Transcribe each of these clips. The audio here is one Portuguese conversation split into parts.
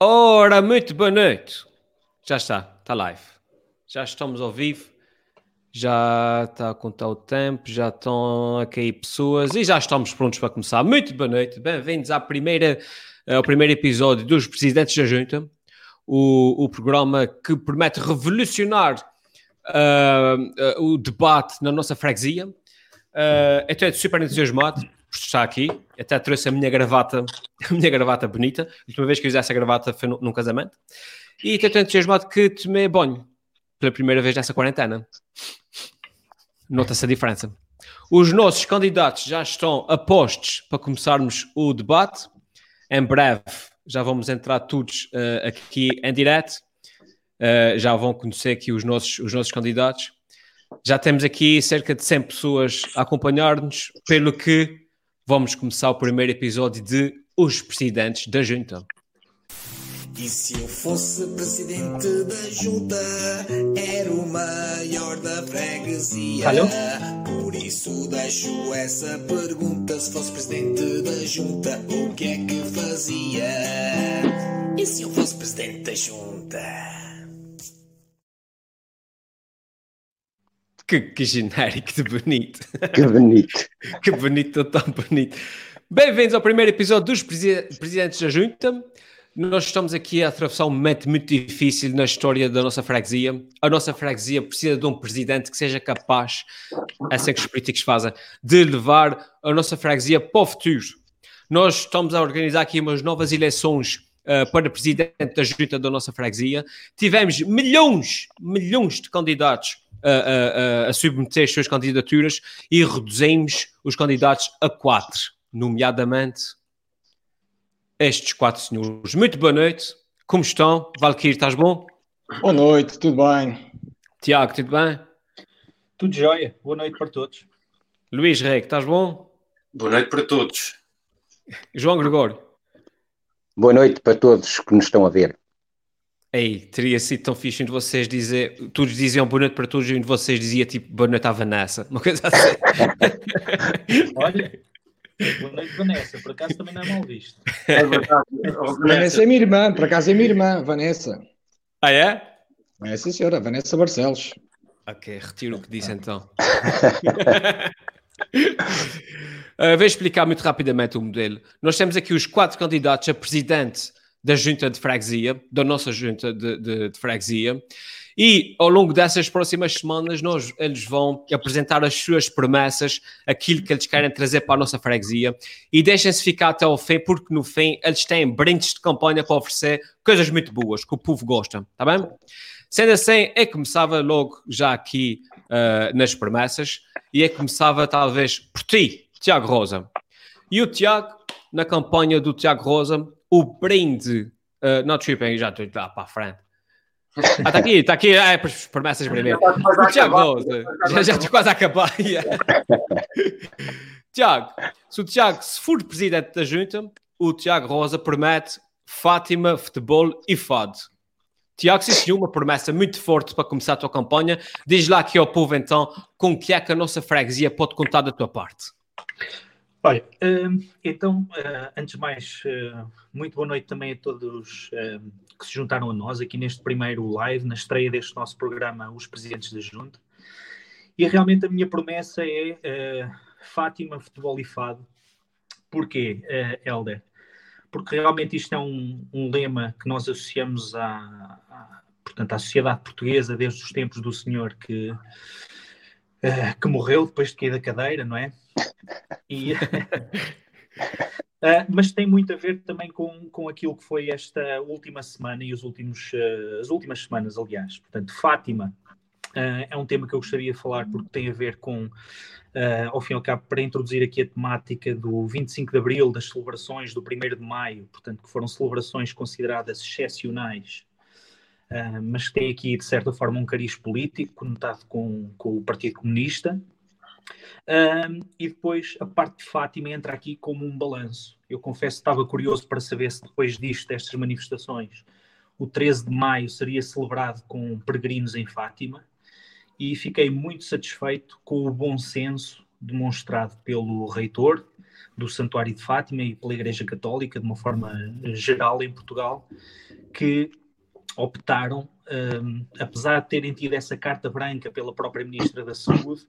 Ora, muito boa noite. Já está, está live. Já estamos ao vivo. Já está a contar o tempo, já estão a cair pessoas e já estamos prontos para começar. Muito boa noite, bem-vindos à primeira, ao primeiro episódio dos Presidentes da Junta, o, o programa que promete revolucionar uh, uh, o debate na nossa freguesia. Uh, estou super entusiasmado por estar aqui. Até trouxe a minha gravata, a minha gravata bonita. A última vez que usei essa gravata foi num, casamento. E estou tão entusiasmado que tomei banho pela primeira vez nessa quarentena. Nota-se a diferença. Os nossos candidatos já estão apostos para começarmos o debate. Em breve já vamos entrar todos uh, aqui em direto. Uh, já vão conhecer aqui os nossos, os nossos candidatos. Já temos aqui cerca de 100 pessoas a acompanhar-nos, pelo que vamos começar o primeiro episódio de Os Presidentes da Junta. E se eu fosse presidente da junta, era o maior da freguesia. Alô? Por isso deixo essa pergunta: se fosse presidente da junta, o que é que fazia? E se eu fosse presidente da junta? Que, que genérico de bonito. Que bonito. que bonito, tão bonito. Bem-vindos ao primeiro episódio dos Presidentes da Junta. Nós estamos aqui a atravessar um momento muito difícil na história da nossa freguesia. A nossa freguesia precisa de um presidente que seja capaz, é assim que os políticos fazem, de levar a nossa freguesia para o futuro. Nós estamos a organizar aqui umas novas eleições uh, para presidente da junta da nossa freguesia. Tivemos milhões, milhões de candidatos a, a, a, submeter as suas candidaturas e reduzimos os candidatos a quatro, nomeadamente estes quatro senhores. Muito boa noite, como estão? Valkyrie, estás bom? Boa noite, tudo bem? Tiago, tudo bem? Tudo jóia, boa noite para todos. Luís Rei, estás bom? Boa noite para todos. João Gregório. Boa noite para todos que nos estão a ver. Ei, teria sido tão fixe de vocês dizer, todos diziam boa noite para todos e um de vocês dizia tipo boa noite à Vanessa, uma coisa assim. Olha, boa noite Vanessa, por acaso também não é mal visto. É verdade. Vanessa é minha irmã, por acaso é minha irmã, Vanessa. Ah é? É sim senhora, Vanessa Barcelos. Ok, retiro o que disse então. uh, vou explicar muito rapidamente o modelo. Nós temos aqui os quatro candidatos a presidente da junta de freguesia, da nossa junta de, de, de, freguesia, e ao longo dessas próximas semanas nós, eles vão apresentar as suas promessas, aquilo que eles querem trazer para a nossa freguesia, e deixem-se ficar até ao fim, porque no fim eles têm brindes de campanha para oferecer coisas muito boas, que o povo gosta, tá bem? Sendo assim, eu começava logo já aqui uh, nas promessas, e eu começava talvez por ti, Tiago Rosa. E o Tiago, na campanha do Tiago Rosa, o brinde. Uh, não, desculpem, já estou lá para a frente. Ah, está aqui, está aqui. Ah, é promessas primeiro. Tiago Rosa, já, já estou quase a acabar. Tiago, se o Tiago, se for presidente da junta, o Tiago Rosa promete Fátima, futebol e fado. Tiago, se tinha uma promessa muito forte para começar a tua campanha, diz lá aqui ao povo então com que é que a nossa freguesia pode contar da tua parte. Olha, hum, então, uh, antes de mais, uh, muito boa noite também a todos hum, que se juntaram a nós aqui neste primeiro live, na estreia deste nosso programa, Os Presidentes da Junta. E realmente a minha promessa é Fátima, Futebol e Fado. Porquê, Helder? Porque realmente isto é um, um lema que nós associamos à, à, portanto, à sociedade portuguesa desde os tempos do senhor que, que morreu depois de cair da cadeira, não é? E, uh, mas tem muito a ver também com, com aquilo que foi esta última semana e os últimos, uh, as últimas semanas, aliás. Portanto, Fátima uh, é um tema que eu gostaria de falar porque tem a ver com, ao fim e ao cabo, para introduzir aqui a temática do 25 de Abril, das celebrações do 1 de Maio, portanto, que foram celebrações consideradas excepcionais Uh, mas que tem aqui, de certa forma, um cariz político conectado com, com o Partido Comunista, um, e depois a parte de Fátima entra aqui como um balanço. Eu confesso que estava curioso para saber se depois disto, destas manifestações, o 13 de maio seria celebrado com peregrinos em Fátima e fiquei muito satisfeito com o bom senso demonstrado pelo reitor do Santuário de Fátima e pela Igreja Católica, de uma forma geral em Portugal, que optaram, um, apesar de terem tido essa carta branca pela própria Ministra da Saúde,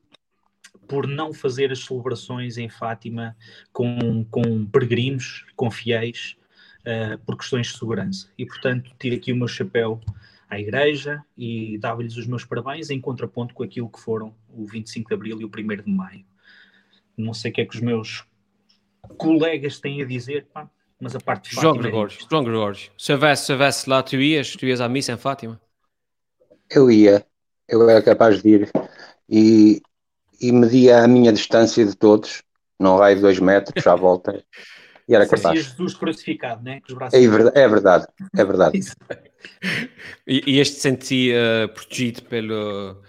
por não fazer as celebrações em Fátima com, com peregrinos, com fiéis, uh, por questões de segurança. E, portanto, tiro aqui o meu chapéu à Igreja e dava-lhes os meus parabéns em contraponto com aquilo que foram o 25 de Abril e o 1 de Maio. Não sei o que é que os meus colegas têm a dizer, pá, mas a parte de João Fátima... É Gregório, é João Gregório, se houvesse, se houvesse lá, tu ias? Tu ias à missa em Fátima? Eu ia, eu era capaz de ir e, e media a minha distância de todos, num raio de dois metros à volta, e era capaz. Fazia Jesus crucificado, né? É, é, verdade, é verdade. e, e este sentia uh, protegido pelo,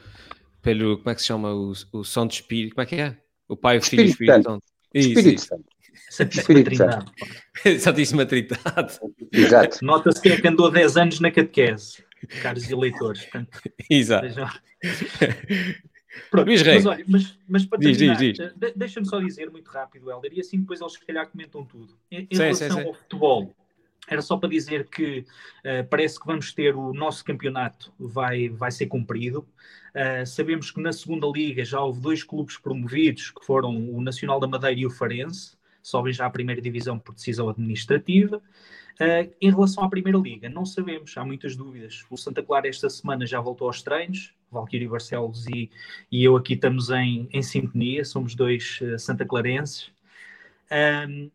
pelo, como é que se chama, o, o Santo Espírito, como é que é? O Pai, o Filho e o Espírito Santo. Espírito Santo. Santíssima Trindade. Santíssima Trindade. Exato. Nota-se que é que andou 10 anos na catequese, caros eleitores. Portanto, Exato. Pronto, Luís Rei. Mas, olha, mas, mas para diz, terminar, diz, diz. deixa-me só dizer muito rápido, Helder, e assim depois eles se calhar comentam tudo. Em, em sim, relação sim, sim. ao futebol, era só para dizer que uh, parece que vamos ter o nosso campeonato vai, vai ser cumprido. Uh, sabemos que na segunda liga já houve dois clubes promovidos, que foram o Nacional da Madeira e o Farense, sobem já à primeira divisão por decisão administrativa. Uh, em relação à primeira liga, não sabemos, há muitas dúvidas. O Santa Clara esta semana já voltou aos treinos, Valquírio Barcelos e, e eu aqui estamos em, em sintonia, somos dois uh, santa clarenses. Um,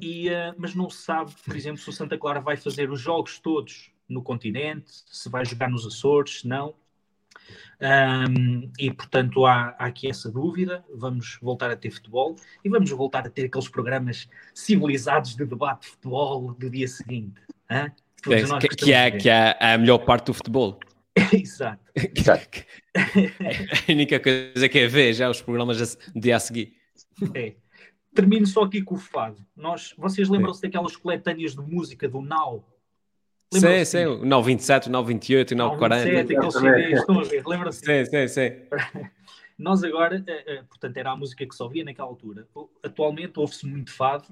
e, uh, mas não se sabe, por exemplo, se o Santa Clara vai fazer os jogos todos no continente, se vai jogar nos Açores, se não. Um, e portanto há, há, aqui essa dúvida. Vamos voltar a ter futebol e vamos voltar a ter aqueles programas civilizados de debate de futebol do dia seguinte. É, que, que, é, que é a melhor parte do futebol. Exato. Exato. a única coisa que é ver já os programas do dia a seguir. É. Termino só aqui com o fado. Nós, vocês lembram-se daquelas coletâneas de música do Now? Sim, sim, o 927, o 928, o 940. 927, aqueles CDs, estão a ver, lembram-se? Sim, sim, sim. Nós agora, eh, eh, portanto, era a música que se ouvia naquela altura. Atualmente ouve-se muito fado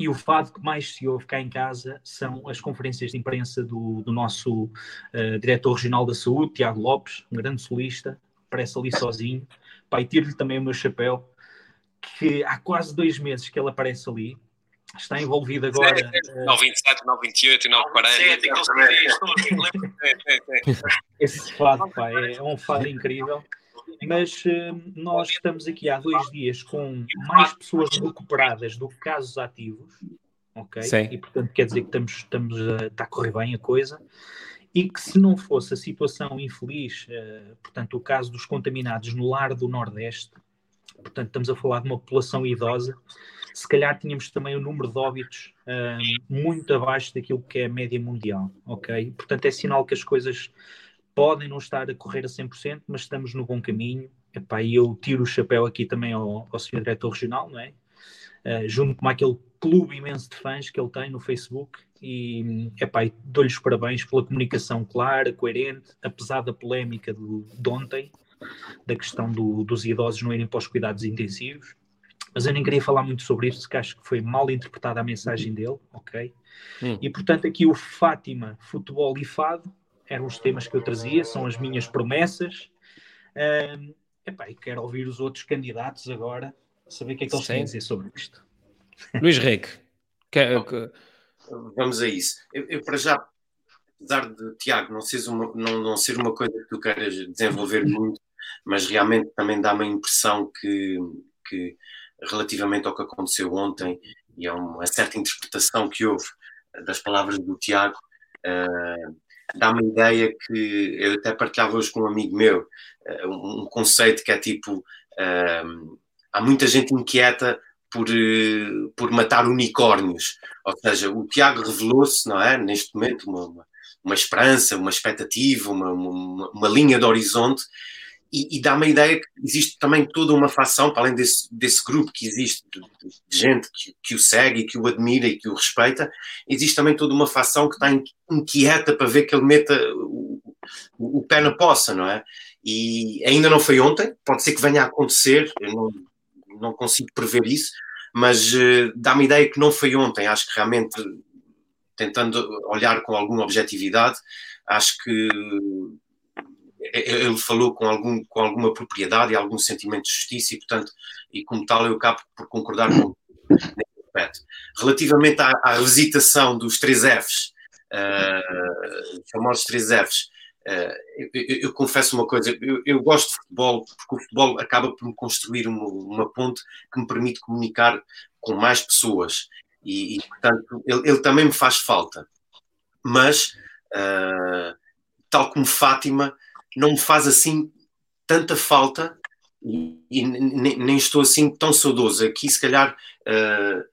e o fado que mais se ouve cá em casa são as conferências de imprensa do, do nosso uh, diretor regional da saúde, Tiago Lopes, um grande solista, parece ali sozinho. Pai, tiro-lhe também o meu chapéu, que há quase dois meses que ele aparece ali, está envolvido agora. Sim, sim. 927, 928 e 940. Esse fado, pá, é um fado incrível. Mas uh, nós estamos aqui há dois dias com mais pessoas recuperadas do que casos ativos, ok? Sim. E portanto quer dizer que estamos, estamos a, está a correr bem a coisa. E que se não fosse a situação infeliz, uh, portanto, o caso dos contaminados no lar do Nordeste, portanto, estamos a falar de uma população idosa, se calhar tínhamos também o número de óbitos muito abaixo daquilo que é a média mundial, ok? Portanto, é sinal que as coisas podem não estar a correr a 100%, mas estamos no bom caminho. Epá, e eu tiro o chapéu aqui também ao, ao Sr. Diretor Regional, não é? Uh, junto com aquele clube imenso de fãs que ele tem no Facebook e epá, dou-lhe os parabéns pela comunicação clara, coerente, apesar da polémica do, de ontem, da questão do, dos idosos não irem para os cuidados intensivos. Mas eu nem queria falar muito sobre isso, porque acho que foi mal interpretada a mensagem dele, ok? Hum. E portanto, aqui o Fátima, futebol e fado eram os temas que eu trazia, são as minhas promessas. Um, epá, e quero ouvir os outros candidatos agora, saber o que é que eles Sim. têm a dizer sobre isto. Luís Reque, que, que... vamos a isso. Eu, eu, para já, apesar de Tiago não ser, uma, não, não ser uma coisa que tu queiras desenvolver muito, mas realmente também dá uma impressão que, que relativamente ao que aconteceu ontem e a uma certa interpretação que houve das palavras do Tiago, uh, dá uma ideia que eu até partilhava hoje com um amigo meu, uh, um, conceito que é tipo: uh, há muita gente inquieta por, uh, por matar unicórnios. Ou seja, o Tiago revelou-se, não é? Neste momento, uma, uma, uma esperança, uma expectativa, uma, uma, uma linha de horizonte. E, e dá-me a ideia que existe também toda uma facção, para além desse, desse grupo que existe, de, de gente que, que, o segue, que o admira e que o respeita, existe também toda uma facção que está inquieta para ver que ele meta o, o, o pé na poça, não é? E ainda não foi ontem, pode ser que venha a acontecer, eu não, não consigo prever isso, mas uh, dá-me a ideia que não foi ontem, acho que realmente tentando olhar com alguma objetividade, acho que ele falou com, algum, com alguma propriedade e algum sentimento de justiça e, portanto, e como tal eu acabo por concordar com. Relativamente à, à, visitação dos três Fs, uh, famosos três Fs, uh, eu, eu, confesso uma coisa, eu, eu, gosto de futebol porque o futebol acaba por me construir uma, uma ponte que me permite comunicar com mais pessoas e, e portanto, ele, ele, também me faz falta. Mas, uh, tal como Fátima, não me faz assim tanta falta e, e nem, nem, estou assim tão saudoso. Aqui, se calhar, uh,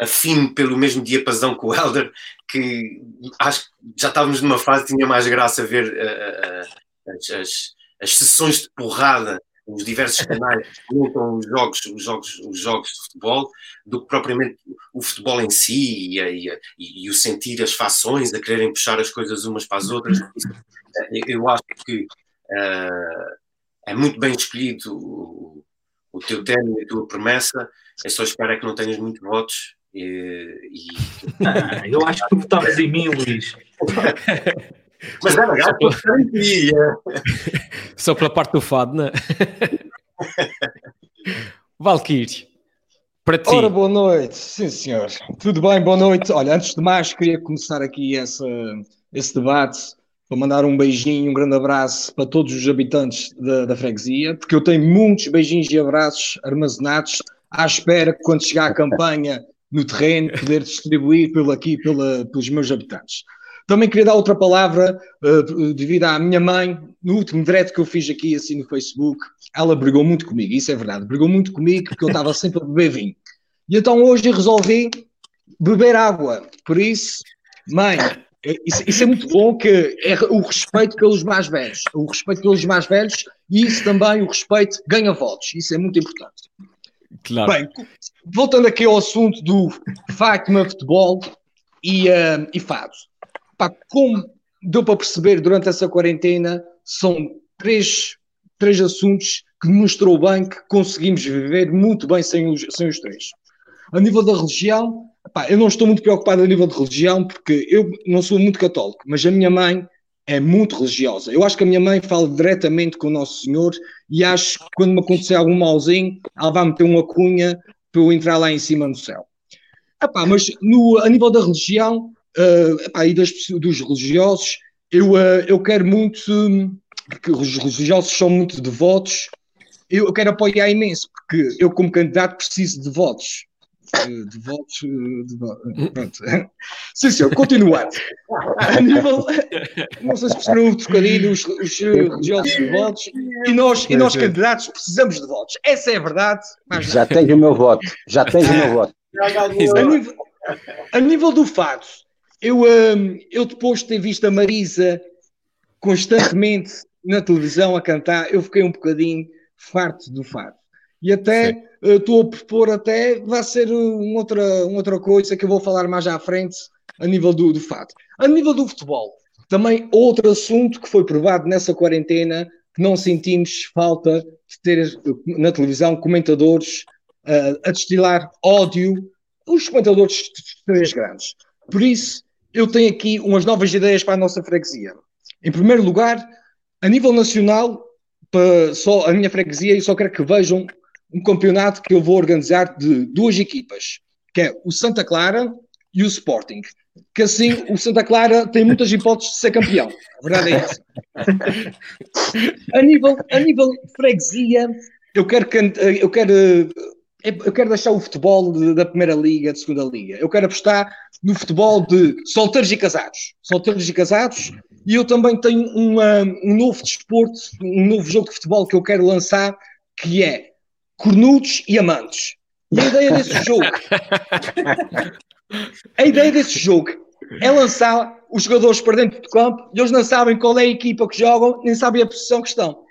afino pelo mesmo diapasão que o Helder, que acho que já estávamos numa fase que tinha mais graça ver uh, uh, as, as, as, sessões de porrada os diversos canais que comentam os jogos, os, jogos, os jogos de futebol do que propriamente o futebol em si e, e, e, o sentir as fações, a quererem puxar as coisas umas para as outras. Eu acho que é muito bem escolhido o, o teu término e a tua promessa. É só espero é que não tenhas muitos votos e, e... Ah, eu acho que tu votavas em mim, Luís. Mas é legal, Só pela parte do fado, não é? Valkyrie, para ti. Ora, boa noite. Sim, senhor. Tudo bem, boa noite. Olha, antes de mais, queria começar aqui essa, esse debate para mandar um beijinho, um grande abraço para todos os habitantes da, da freguesia, porque eu tenho muitos beijinhos e abraços armazenados à espera que quando chegar a campanha no terreno, poder distribuir pelo aqui pela, pelos meus habitantes. Também queria dar outra palavra, uh, devido à minha mãe, no último direto que eu fiz aqui assim no Facebook, ela brigou muito comigo, isso é verdade, brigou muito comigo porque eu estava sempre a beber vinho. E então hoje resolvi beber água, por isso, mãe, isso, isso, é muito bom que é o respeito pelos mais velhos, o respeito pelos mais velhos e isso também, o respeito ganha votos, isso é muito importante. Claro. Bem, voltando aqui ao assunto do Fátima Futebol e, uh, e Fado. Pá, como deu para perceber durante essa quarentena, são três, três assuntos que demonstrou bem que conseguimos viver muito bem sem os, sem os três. A nível da religião, eu não estou muito preocupado a nível de religião, porque eu não sou muito católico, mas a minha mãe é muito religiosa. Eu acho que a minha mãe fala diretamente com o Nosso Senhor e acho que quando me acontecer algum malzinho, ela vai meter uma cunha para eu entrar lá em cima no céu. Epá, mas no, a nível da religião uh, epá, e das, dos religiosos, eu, uh, eu quero muito, porque os religiosos são muito devotos, eu quero apoiar imenso, porque eu como candidato preciso de votos de votos. De votos. Pronto. Sim, senhor, continuando. A nível. Não sei se perceberam um bocadinho os, os religiosos de votos e nós, e nós candidatos precisamos de votos. Essa é a verdade. Já tens o meu voto. Já tens o meu voto. A nível, a nível do fado, eu, um, eu depois de ter visto a Marisa constantemente na televisão a cantar, eu fiquei um bocadinho farto do fado. E até estou a propor até vai ser uma outra, uma outra coisa que eu vou falar mais à frente a nível do, do fato. A nível do futebol, também outro assunto que foi provado nessa quarentena, que não sentimos falta de ter na televisão comentadores uh, a destilar ódio, os comentadores três grandes. Por isso, eu tenho aqui umas novas ideias para a nossa freguesia. Em primeiro lugar, a nível nacional, só a minha freguesia, eu só quero que vejam um campeonato que eu vou organizar de duas equipas, que é o Santa Clara e o Sporting. Que assim o Santa Clara tem muitas hipóteses de ser campeão. A verdade é essa. a, nível, a nível de freguesia, eu quero, eu quero, eu quero deixar o futebol da Primeira Liga, de Segunda Liga. Eu quero apostar no futebol de solteiros e casados. Solteiros e casados. E eu também tenho uma, um novo desporto, um novo jogo de futebol que eu quero lançar, que é cornudos e amantes. E a ideia desse jogo. a ideia desse jogo é lançar os jogadores para dentro do campo e eles não sabem qual é a equipa que jogam, nem sabem a posição que estão.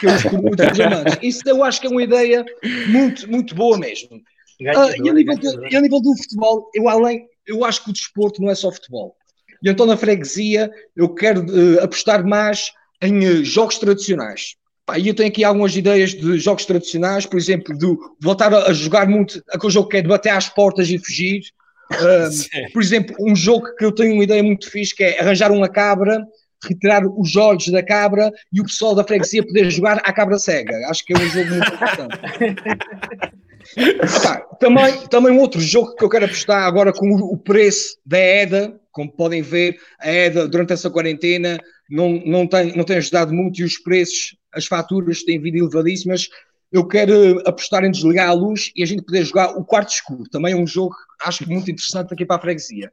Que é os cornudos e os amantes. Isso eu acho que é uma ideia muito, muito boa mesmo. Uh, e, a nível do, e a nível do futebol, eu, além, eu acho que o desporto não é só futebol. E então na freguesia eu quero uh, apostar mais em uh, jogos tradicionais. Pá, e eu tenho aqui algumas ideias de jogos tradicionais, por exemplo, de voltar a, jogar muito aquele jogo que é de bater às portas e fugir, Sim. por exemplo, um jogo que eu tenho uma ideia muito fixe que é arranjar uma cabra, retirar os olhos da cabra e o pessoal da freguesia poder jogar à cabra cega. Acho que é um jogo muito importante. Epá, também, também um outro jogo que eu quero apostar agora com o, o preço da EDA, como podem ver, a EDA durante essa quarentena não, não, tem, não tem ajudado muito e os preços, as faturas têm vindo elevadíssimas. Eu quero apostar em desligar a luz e a gente poder jogar o quarto escuro. Também é um jogo, acho que muito interessante aqui para a freguesia.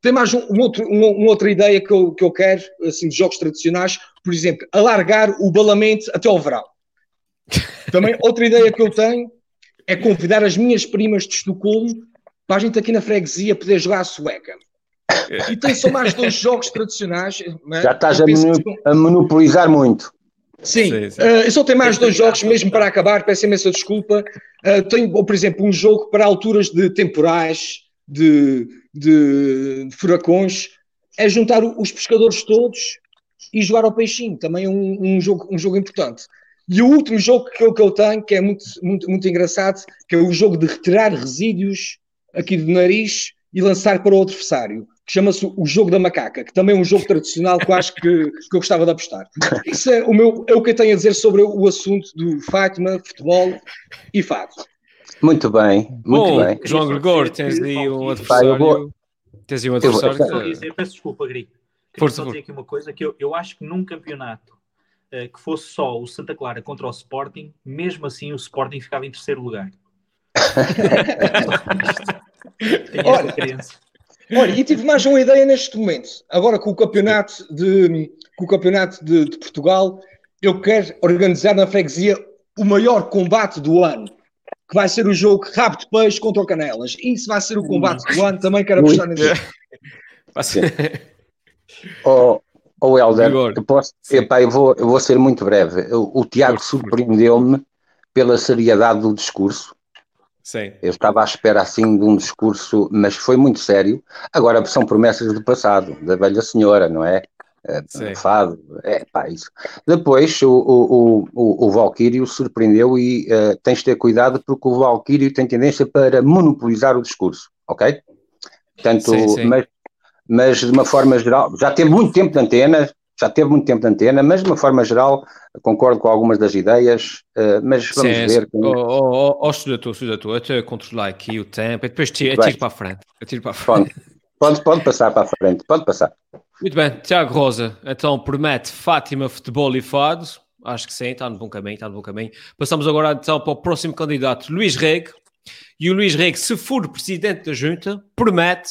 Tem mais um, um outro, um- uma outra ideia que eu, que eu quero, assim, de jogos tradicionais, por exemplo, alargar o balamento até ao verão. Também outra ideia que eu tenho é convidar as minhas primas de Estocolmo para a gente aqui na freguesia poder jogar a sueca. E tem só mais dois jogos tradicionais. é? Já estás a, que- a monopolizar muito. Sim, Sim, sim. eh, eu só tenho mais dois jogos mesmo para acabar, peço imensa desculpa. Eh, tenho, por exemplo, um jogo para alturas de temporais, de, de furacões, é juntar os pescadores todos e jogar ao peixinho, também é um, um jogo, um jogo importante. E o último jogo que eu, que eu tenho, que é muito, muito, muito engraçado, que é o jogo de retirar resíduos aqui do nariz e lançar para o adversário, que chama-se o jogo da macaca, que também é um jogo tradicional que eu acho que, que eu gostava de apostar. Isso é o, meu, é o que eu tenho a dizer sobre o assunto do Fátima, futebol e fado. Muito bem, muito Bom, bem. João Gregor, tens aí um eu vou- adversário. Tens aí um Eu vou- adversário. Só que- dizer, peço desculpa, Gri. Queria só dizer aqui uma coisa, que eu, eu acho que num campeonato eh, que fosse só o Santa Clara contra o Sporting, mesmo assim o Sporting ficava em terceiro lugar. Tenho Olha. Olha, e tive mais uma ideia neste momento. Agora com o campeonato de, com o campeonato de, de Portugal, eu quero organizar na freguesia o maior combate do ano, que vai ser o jogo Rabo de Peixe contra o Canelas. Isso vai ser o combate do ano, também quero apostar nesse jogo. Passa- Oh, oh Helder, eu, posso, epá, eu, vou, eu vou ser muito breve. O, o Tiago surpreendeu-me pela seriedade do discurso. Sim. Eu estava à espera assim de um discurso, mas foi muito sério. Agora são promessas do passado, da velha senhora, não é? Eh, Sim. Fado, é pá, isso. Depois o, o, o, o, o Valquírio surpreendeu e eh, tens de ter cuidado porque o Valquírio tem tendência para monopolizar o discurso, ok? Portanto, Sim, sim. Mas, mas de uma forma geral, já teve muito tempo de antena, já teve muito tempo de antena, mas de uma forma geral concordo com algumas das ideias, eh, mas vamos Sim, ver. sim. quem- Oh, oh, oh, oh, estuda tu, estuda tu. Eu estou a controlar aqui o tempo e depois tiro, tiro para a frente. Para a frente. Pode, pode, pode passar para a frente, pode passar. Muito bem, Tiago Rosa, então promete Fátima, futebol e fado. Acho que sim, está no bom caminho, está no bom caminho. Passamos agora então para o próximo candidato, Luís Reg. E o Luís Reg, se for presidente da junta, promete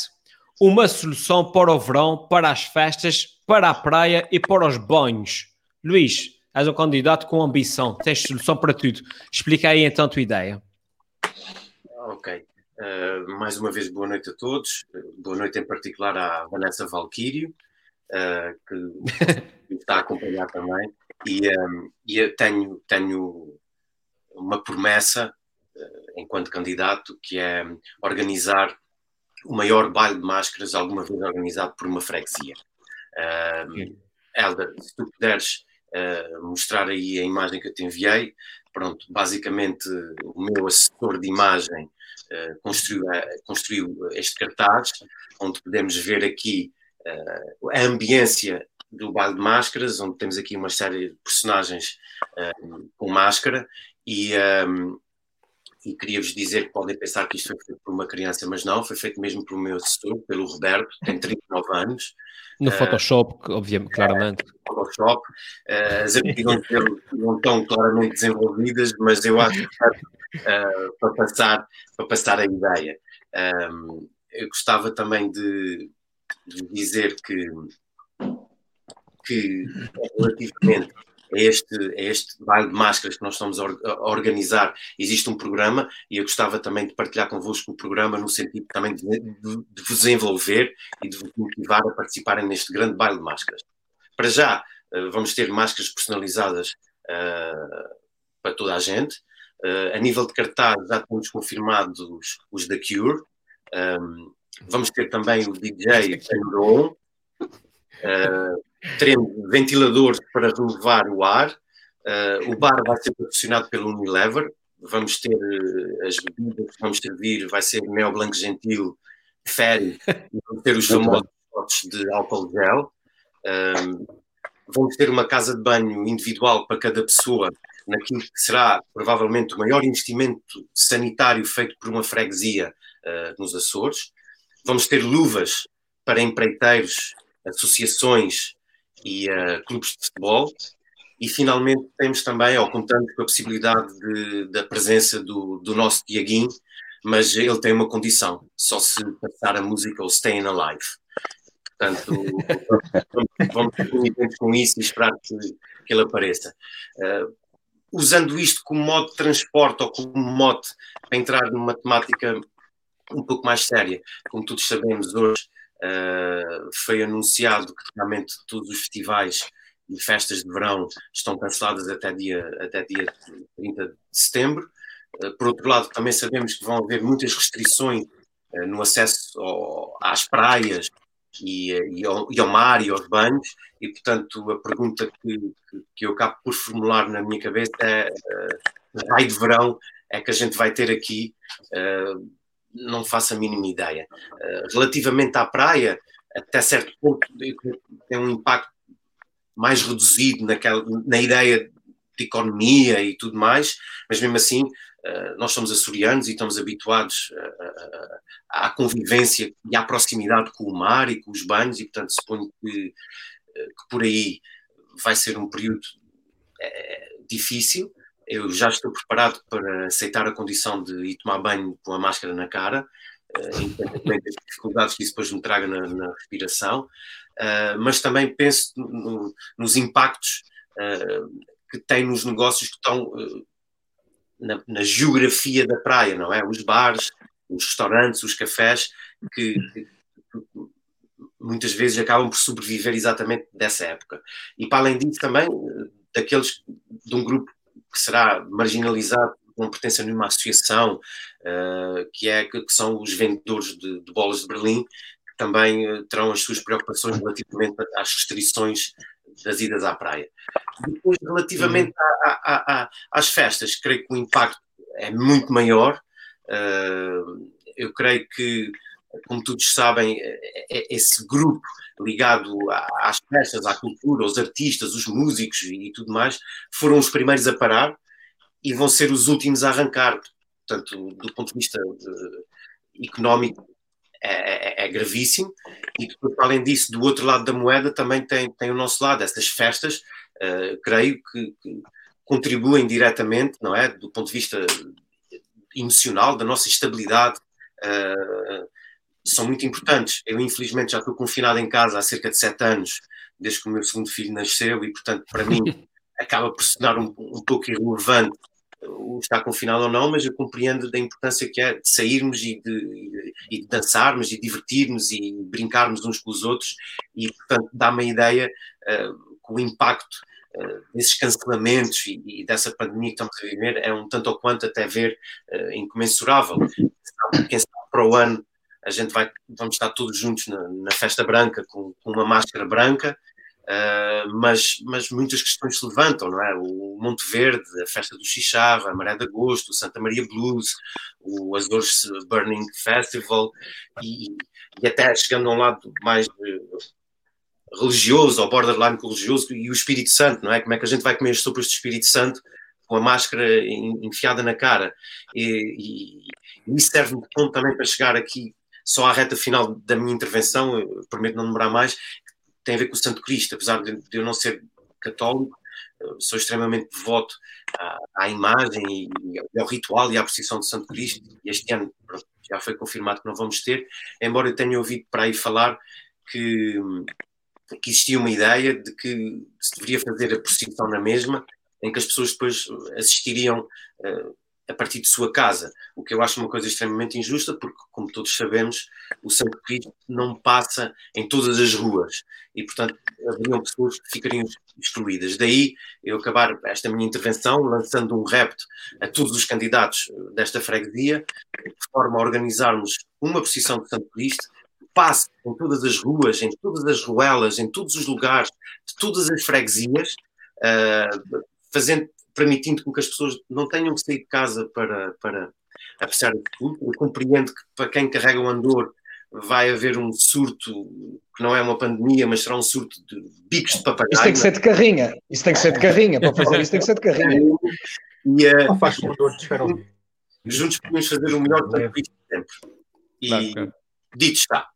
uma solução para o verão, para as festas, para a praia e para os banhos. Luís, és um candidato com ambição, tens solução para tudo. Explica aí então a tua ideia. Ok. Uh, mais uma vez, boa noite a todos. Boa noite em particular à Vanessa Valquírio, uh, que está a acompanhar também. E, um, e eu tenho, tenho uma promessa, uh, enquanto candidato, que é organizar o maior baile de máscaras alguma vez organizado por uma freguesia. Uh, Helder, se tu puderes uh, mostrar aí a imagem que eu te enviei, pronto, basicamente o meu assessor de imagem uh, construiu, construiu, este cartaz, onde podemos ver aqui uh, a ambiência do baile de máscaras, onde temos aqui uma série de personagens um, com máscara e, um, e queria-vos dizer que podem pensar que isto foi feito por uma criança, mas não, foi feito mesmo pelo meu assessor, pelo Roberto, tem 39 anos. No Photoshop, obviamente, claramente. Photoshop. Uh, as aptidões dele não estão claramente desenvolvidas, mas eu acho que uh, para, passar, para passar a ideia. Um, eu gostava também de, de dizer que, que relativamente a este, a este baile de máscaras que nós estamos a, organizar, existe um programa e eu gostava também de partilhar convosco o programa no sentido também de, de, vos envolver e de vos motivar a participarem neste grande baile de máscaras. Para já, vamos ter máscaras personalizadas uh, para toda a gente. Uh, a nível de cartaz, já temos confirmados os, os da Cure. Um, vamos ter também o DJ Andron. Uh, teremos ventiladores para renovar o ar. Uh, o bar vai ser patrocinado pelo Unilever. Vamos ter uh, as bebidas que vamos servir, vai ser Mel Blanco Gentil ferry, vamos ter os famosos potes de álcool gel. Um, vamos ter uma casa de banho individual para cada pessoa, naquilo que será provavelmente o maior investimento sanitário feito por uma freguesia uh, nos Açores. Vamos ter luvas para empreiteiros, associações e uh, clubes de futebol. E finalmente temos também, ou contamos com a possibilidade de, da presença do, do nosso Tiaguinho, mas ele tem uma condição, só se passar a música ou Staying Alive. Portanto, vamos ter com isso e esperar que, que ele apareça. Uh, usando isto como modo de transporte ou como mote para entrar numa temática um pouco mais séria, como todos sabemos, hoje foi anunciado que realmente todos os festivais e festas de verão estão canceladas até dia, até dia 30 de setembro. Uh, por outro lado, também sabemos que vão haver muitas restrições uh, no acesso ao, às praias e, e, ao, e, ao, mar e aos banhos, e portanto a pergunta que, que, eu acabo por formular na minha cabeça é raio de verão é que a gente vai ter aqui, uh, não faço a mínima ideia. Uh, relativamente à praia, até certo ponto tem um impacto mais reduzido naquela, na ideia de economia e tudo mais, mas mesmo assim uh, nós somos açorianos e estamos habituados uh, à convivência e à proximidade com o mar e com os banhos e portanto suponho que, que por aí vai ser um período difícil. Eu já estou preparado para aceitar a condição de ir tomar banho com a máscara na cara, independentemente das dificuldades que isso depois me traga na, na respiração. Uh, mas também penso no, nos impactos uh, que tem nos negócios que estão uh, na, na, geografia da praia, não é? Os bares, os restaurantes, os cafés, que, que, muitas vezes acabam por sobreviver exatamente dessa época. E para além disso, também daqueles de um grupo que será marginalizado, não pertence a nenhuma associação, que, é, que, são os vendedores de, de bolas de Berlim, também eh, terão as suas preocupações relativamente às restrições das idas à praia. Depois, relativamente a, a, a, às festas, creio que o impacto é muito maior. Uh, eu creio que, como todos sabem, é, é esse grupo ligado às festas, à cultura, aos artistas, os músicos e tudo mais, foram os primeiros a parar e vão ser os últimos a arrancar. Portanto, do ponto de vista uh, económico, é, é, é, gravíssimo. E depois, além disso, do outro lado da moeda também tem, tem o nosso lado. Essas festas, uh, creio que, que, contribuem diretamente, não é? Do ponto de vista emocional, da nossa estabilidade, uh, são muito importantes. Eu, infelizmente, já estou confinado em casa há cerca de sete anos, desde que o meu segundo filho nasceu, e, portanto, para mim, acaba por se tornar um, um pouco irrelevante o estar confinado ou não, mas eu compreendo da importância que é de sairmos e de, e de dançarmos e divertirmos e brincarmos uns com os outros e, portanto, dá-me a ideia uh, que o impacto uh, desses cancelamentos e, e, dessa pandemia que estamos a viver é um tanto ou quanto até ver uh, incomensurável. Quem sabe para o ano a gente vai, vamos estar todos juntos na, na festa branca com, com uma máscara branca Uh, mas, mas muitas questões se levantam, não é? O Monte Verde, a Festa do Xixava, a Maré de Agosto, o Santa Maria Blues, o Azores Burning Festival e, e até chegando a um lado mais uh, religioso, ao borderline religioso e o Espírito Santo, não é? Como é que a gente vai comer as sopas do Espírito Santo com a máscara enfiada na cara? E, e, e isso serve-me também para chegar aqui só à reta final da minha intervenção, prometo não demorar mais, tem a ver com o Santo Cristo, apesar de, eu não ser católico, sou extremamente devoto à, à imagem e, ao ritual e à procissão de Santo Cristo. E este ano já foi confirmado que não vamos ter, embora eu tenha ouvido para aí falar que, que existia uma ideia de que se deveria fazer a procissão na mesma, em que as pessoas depois assistiriam uh, a partir de sua casa, o que eu acho uma coisa extremamente injusta, porque, como todos sabemos, o Santo Cristo não passa em todas as ruas e, portanto, haveriam pessoas que ficariam excluídas. Daí eu acabar esta minha intervenção lançando um repto a todos os candidatos desta freguesia, de forma a organizarmos uma procissão de Santo Cristo que passe em todas as ruas, em todas as ruelas, em todos os lugares, de todas as freguesias, uh, fazendo permitindo que as pessoas não tenham que sair de casa para, para apreciar o futuro. Eu compreendo que para quem carrega o andor vai haver um surto que não é uma pandemia, mas será um surto de bicos de papagaio. Isso tem que ser de carrinha. Isso tem que ser de carrinha. Para fazer isso tem que ser de carrinha. E uh, Não faz favor de esperar um- juntos podemos fazer o melhor tanto isto sempre. E Claro, claro. dito está.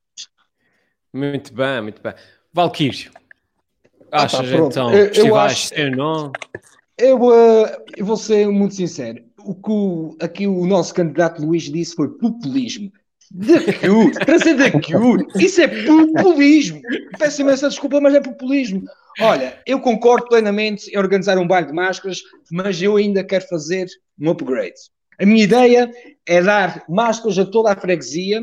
Muito bem, muito bem. Valkyrie, achas Ah, pronto. então Eu- eu acho- não? Eu, eh, eu vou ser muito sincero. O que o- aqui o nosso candidato Luís disse foi populismo. Da cure, trazer da cure. Isso é populismo. Peço imensa desculpa, mas é populismo. Olha, eu concordo plenamente em organizar um baile de máscaras, mas eu ainda quero fazer um upgrade. A minha ideia é dar máscaras a toda a freguesia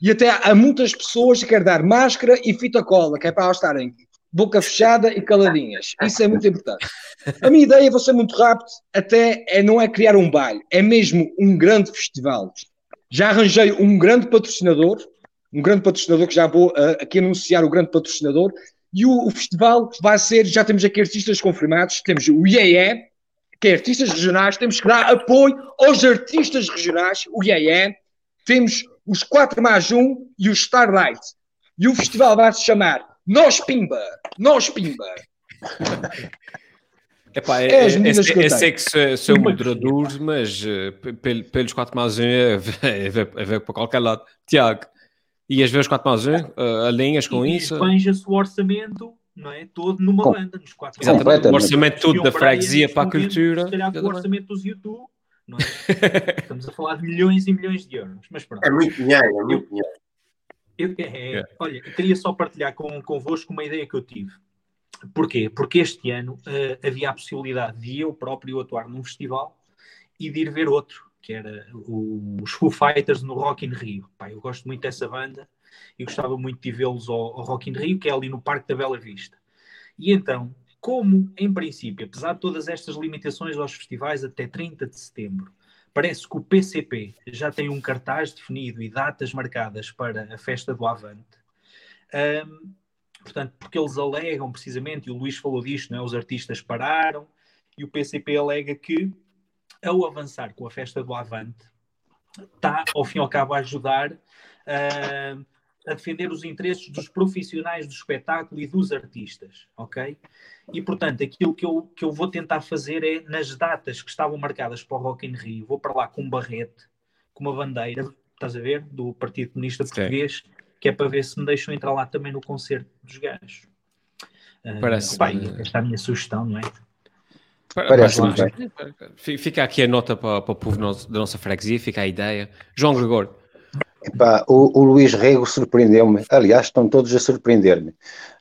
e até a muitas pessoas quero dar máscara e fita cola, que é para elas estarem boca fechada e caladinhas. Isso é muito importante. A minha ideia, vou ser muito rápido, até é, não é criar um baile, é mesmo um grande festival. Já arranjei um grande patrocinador, um grande patrocinador que já vou ah, aqui anunciar o grande patrocinador, e o, o festival vai ser, já temos aqui artistas confirmados, temos o IEE, que é artistas regionais, temos que dar apoio aos artistas regionais, o IEE, temos os 4 mais 1 e o Starlight. E o festival vai se chamar Nós Pimba, Nós Pimba. Epá, É as é, medidas é, que eu é, sei que sou, sou Uma moderador, mas eh, pel- pelos 4 mais 1 é ver, é ver- é ver para qualquer lado. Tiago, ias ver os 4 mais 1? Uh, alinhas com e isso? esbanja-se o orçamento, não é? Todo numa Com- banda, nos quatro Exatamente. O orçamento todo da freguesia para a cultura. Se calhar com o orçamento dos YouTube, não é? Estamos a falar de milhões e milhões de euros. Mas pronto. É muito dinheiro, é muito dinheiro. Eu, é, É. Olha, eu queria só partilhar com, convosco uma ideia que eu tive. Porquê? Porque este ano eh, havia a possibilidade de eu próprio atuar num festival e de ir ver outro, que era o- os Foo Fighters no Rock in Rio. Pá, eu gosto muito dessa banda e gostava muito de vê-los ao, ao Rock in Rio, que é ali no Parque da Bela Vista. E então, como em princípio, apesar de todas estas limitações aos festivais até 30 de setembro, parece que o PCP já tem um cartaz definido e datas marcadas para a festa do Avante. Ahm, portanto, porque eles alegam precisamente, e o Luís falou disto, não é? os artistas pararam, e o PCP alega que, ao avançar com a festa do Avante, está, ao fim e ao cabo, a ajudar ahm, a defender os interesses dos profissionais do espetáculo e dos artistas, ok? E, portanto, aquilo que eu, que eu vou tentar fazer é, nas datas que estavam marcadas para o Rock in Rio, vou para lá com um barrete, com uma bandeira, estás a ver, do Partido Comunista Sim. Português, que é para ver se me deixam entrar lá também no concerto dos gajos. Ah, Parece- e esta é a minha sugestão, não é? Parece Fica aqui a nota para, para o povo da nossa freguesia, fica a ideia. João Gregório, Epá, o, o Luís Rego surpreendeu-me. Aliás, estão todos a surpreender-me.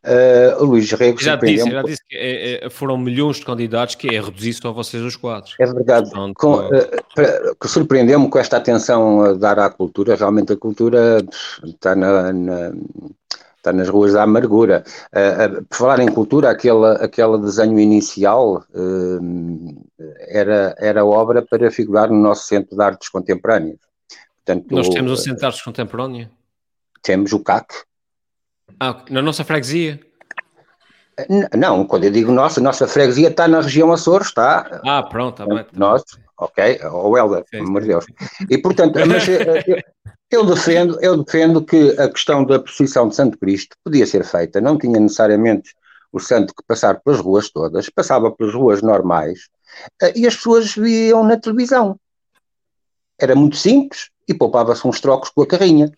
Eh, o Luís Rego já disse, surpreendeu-me. já disse que é- é- foram milhões de candidatos que é reduzir só vocês os quatro. É verdade. Com, para- que surpreendeu-me com esta atenção a dar à cultura. Realmente a cultura está, na- na- está nas ruas da amargura. Eh, eh, por falar em cultura, aquele, aquele desenho inicial eh, era, era obra para figurar no nosso Centro de Artes Contemporâneas. Portanto, Nós temos eh, centro de artes contemporâneo. temos o CAC. Ah, na nossa freguesia. Não, quando eu digo nossa, nossa freguesia está na região Açores, está. Ah, pronto, tá bem. Nós, ok, o Helder, Sim, pelo amor de Deus. E portanto, mas, eh, eu, eu defendo, eu defendo que a questão da procissão de Santo Cristo podia ser feita, não tinha necessariamente o santo que passar pelas ruas todas, passava pelas ruas normais eh, e as pessoas viam na televisão. Era muito simples e poupava-se uns trocos com a carrinha.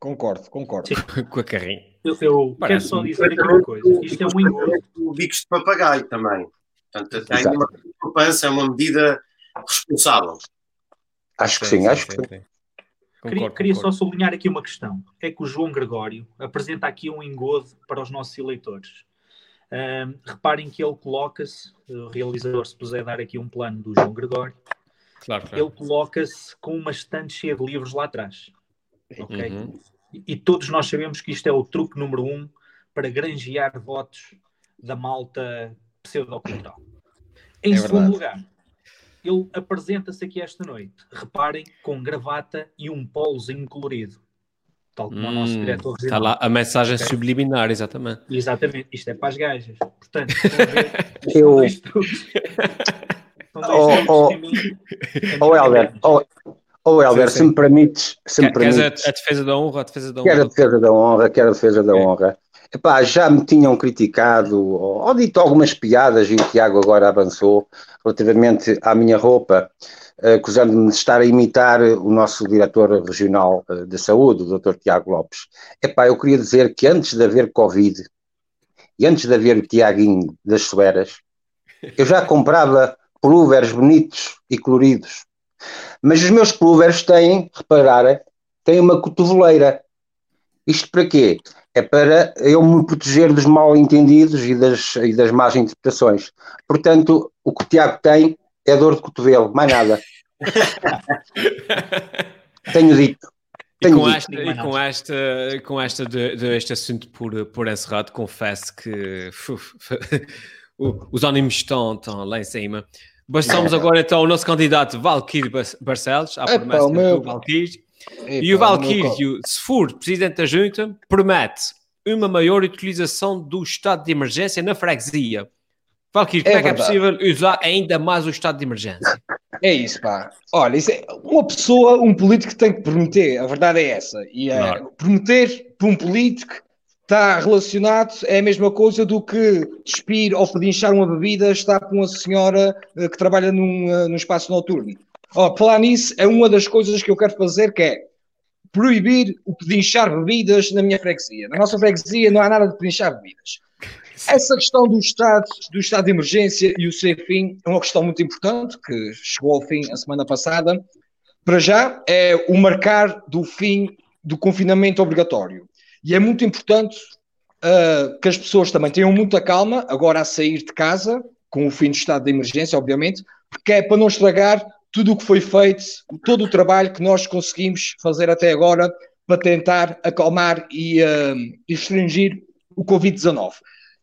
Concordo, concordo. Com a carrinha. Eu, eu quero só um- dizer aqui uma coisa. Isto é um engodo. Bicos de papagaio também. Portanto, tem Exato. uma poupança, é uma medida responsável. Acho que sim, acho que sim. Queria, Concordo, queria só concordo. sublinhar aqui uma questão. É que o João Gregório apresenta aqui um engodo para os nossos eleitores. Ahm, reparem que ele coloca-se, o realizador, se puser dar aqui um plano do João Gregório, Claro, claro. ele coloca-se com uma estante cheia de livros lá atrás. Ok? Uhum. E, e todos nós sabemos que isto é o truque número um para granjear votos da malta pseudocultural. Em É segundo verdade. lugar, ele apresenta-se aqui esta noite, reparem, com gravata e um polozinho colorido. Tal como o nosso Hum, diretor Está lá a mensagem Ok. subliminar, exatamente. Exatamente, isto é para as gajas. Portanto, ver, Eu- dois Oh, truques oh, me Helder, Ou Helder, se me permites, se me permites, a, a defesa da honra? A defesa da quer a honra. defesa da honra, quer a defesa da honra. Epá, já me tinham criticado ou, ou dito algumas piadas e o Tiago agora avançou relativamente à minha roupa, eh, acusando-me de estar a imitar o nosso diretor regional eh, de saúde, o Dr. Tiago Lopes. Epá, eu queria dizer que antes de haver Covid e antes de haver o Tiaguinho das Soeras, eu já comprava pullovers bonitos e coloridos. Mas os meus pullovers têm, repararem, têm uma cotoveleira. Isto para quê? É para eu me proteger dos mal entendidos e das, e das más interpretações. Portanto, o que o Tiago tem é dor de cotovelo, mais nada. Tenho dito. E Tenho com dito. esta, e com esta, com esta de, de este assunto por, por encerrado, confesso que os ânimos estão, estão lá em cima. Passamos agora então ao nosso candidato Bar- Barcelos, à Epá, promessa o meu- do Valquírio. Epá, E o. Valquírio, se for presidente da junta, promete uma maior utilização do estado de emergência na freguesia. Valquírio, como É é que é possível usar ainda mais o estado de emergência? É isso, pá. Olha, isso é- uma pessoa, um político tem que prometer, a verdade é essa. E é, Claro. prometer para um político está relacionado, é a mesma coisa do que despir ou pedinchar uma bebida está para uma senhora eh, que trabalha num, eh, num espaço noturno. Ó, falar nisso, é uma das coisas que eu quero fazer, que é proibir o pedinchar bebidas na minha freguesia. Na nossa freguesia não há nada de pedinchar bebidas. Essa questão do estado, do estado de emergência e o ser fim é uma questão muito importante que chegou ao fim a semana passada. Para já é o marcar do fim do confinamento obrigatório. E é muito importante ah, que as pessoas também tenham muita calma agora a sair de casa, com o fim do estado de emergência, obviamente, porque é para não estragar tudo o que foi feito, todo o trabalho que nós conseguimos fazer até agora para tentar acalmar e, e restringir o Covid-19.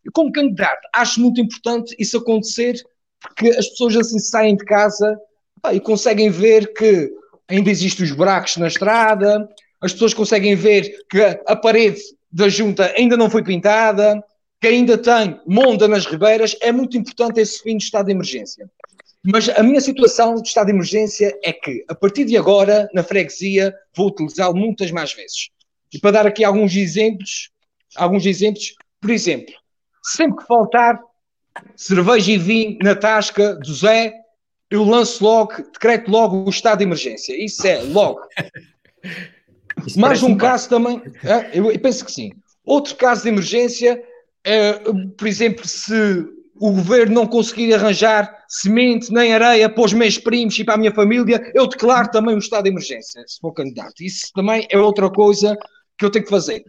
E como candidato, acho muito importante isso acontecer, porque as pessoas assim saem de casa pá, e conseguem ver que ainda existem os buracos na estrada, as pessoas conseguem ver que a parede da junta ainda não foi pintada, que ainda tem monda nas ribeiras. É muito importante esse fim de estado de emergência. Mas a minha situação de estado de emergência é que, a partir de agora, na freguesia, vou utilizá-lo muitas mais vezes. E para dar aqui alguns exemplos, alguns exemplos, por exemplo, sempre que faltar cerveja e vinho na tasca do Zé, eu lanço logo, decreto logo o estado de emergência. Isso é logo. Isso Mais um um caso também, é, eu, eu penso que sim. Outro caso de emergência é, por exemplo, se o governo não conseguir arranjar semente nem areia para os meus primos e para a minha família, eu declaro também o estado de emergência, se for candidato. Isso também é outra coisa que eu tenho que fazer.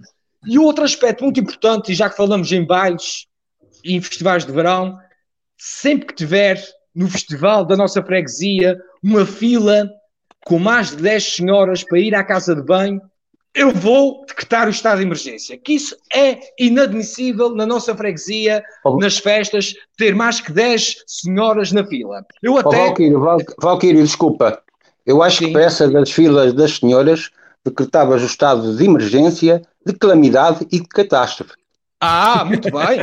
E outro aspecto muito importante, e já que falamos em bailes e em festivais de verão, sempre que tiver no festival da nossa freguesia uma fila com mais de 10 senhoras para ir à casa de banho, eu vou decretar o estado de emergência. Que isso é inadmissível na nossa freguesia, Oh. nas festas, ter mais que 10 senhoras na fila. Eu até. Valquírio, Val- Valquírio, desculpa. Eu acho Sim. que para essa das filas das senhoras decretavas o estado de emergência, de calamidade e de catástrofe. Ah, muito bem.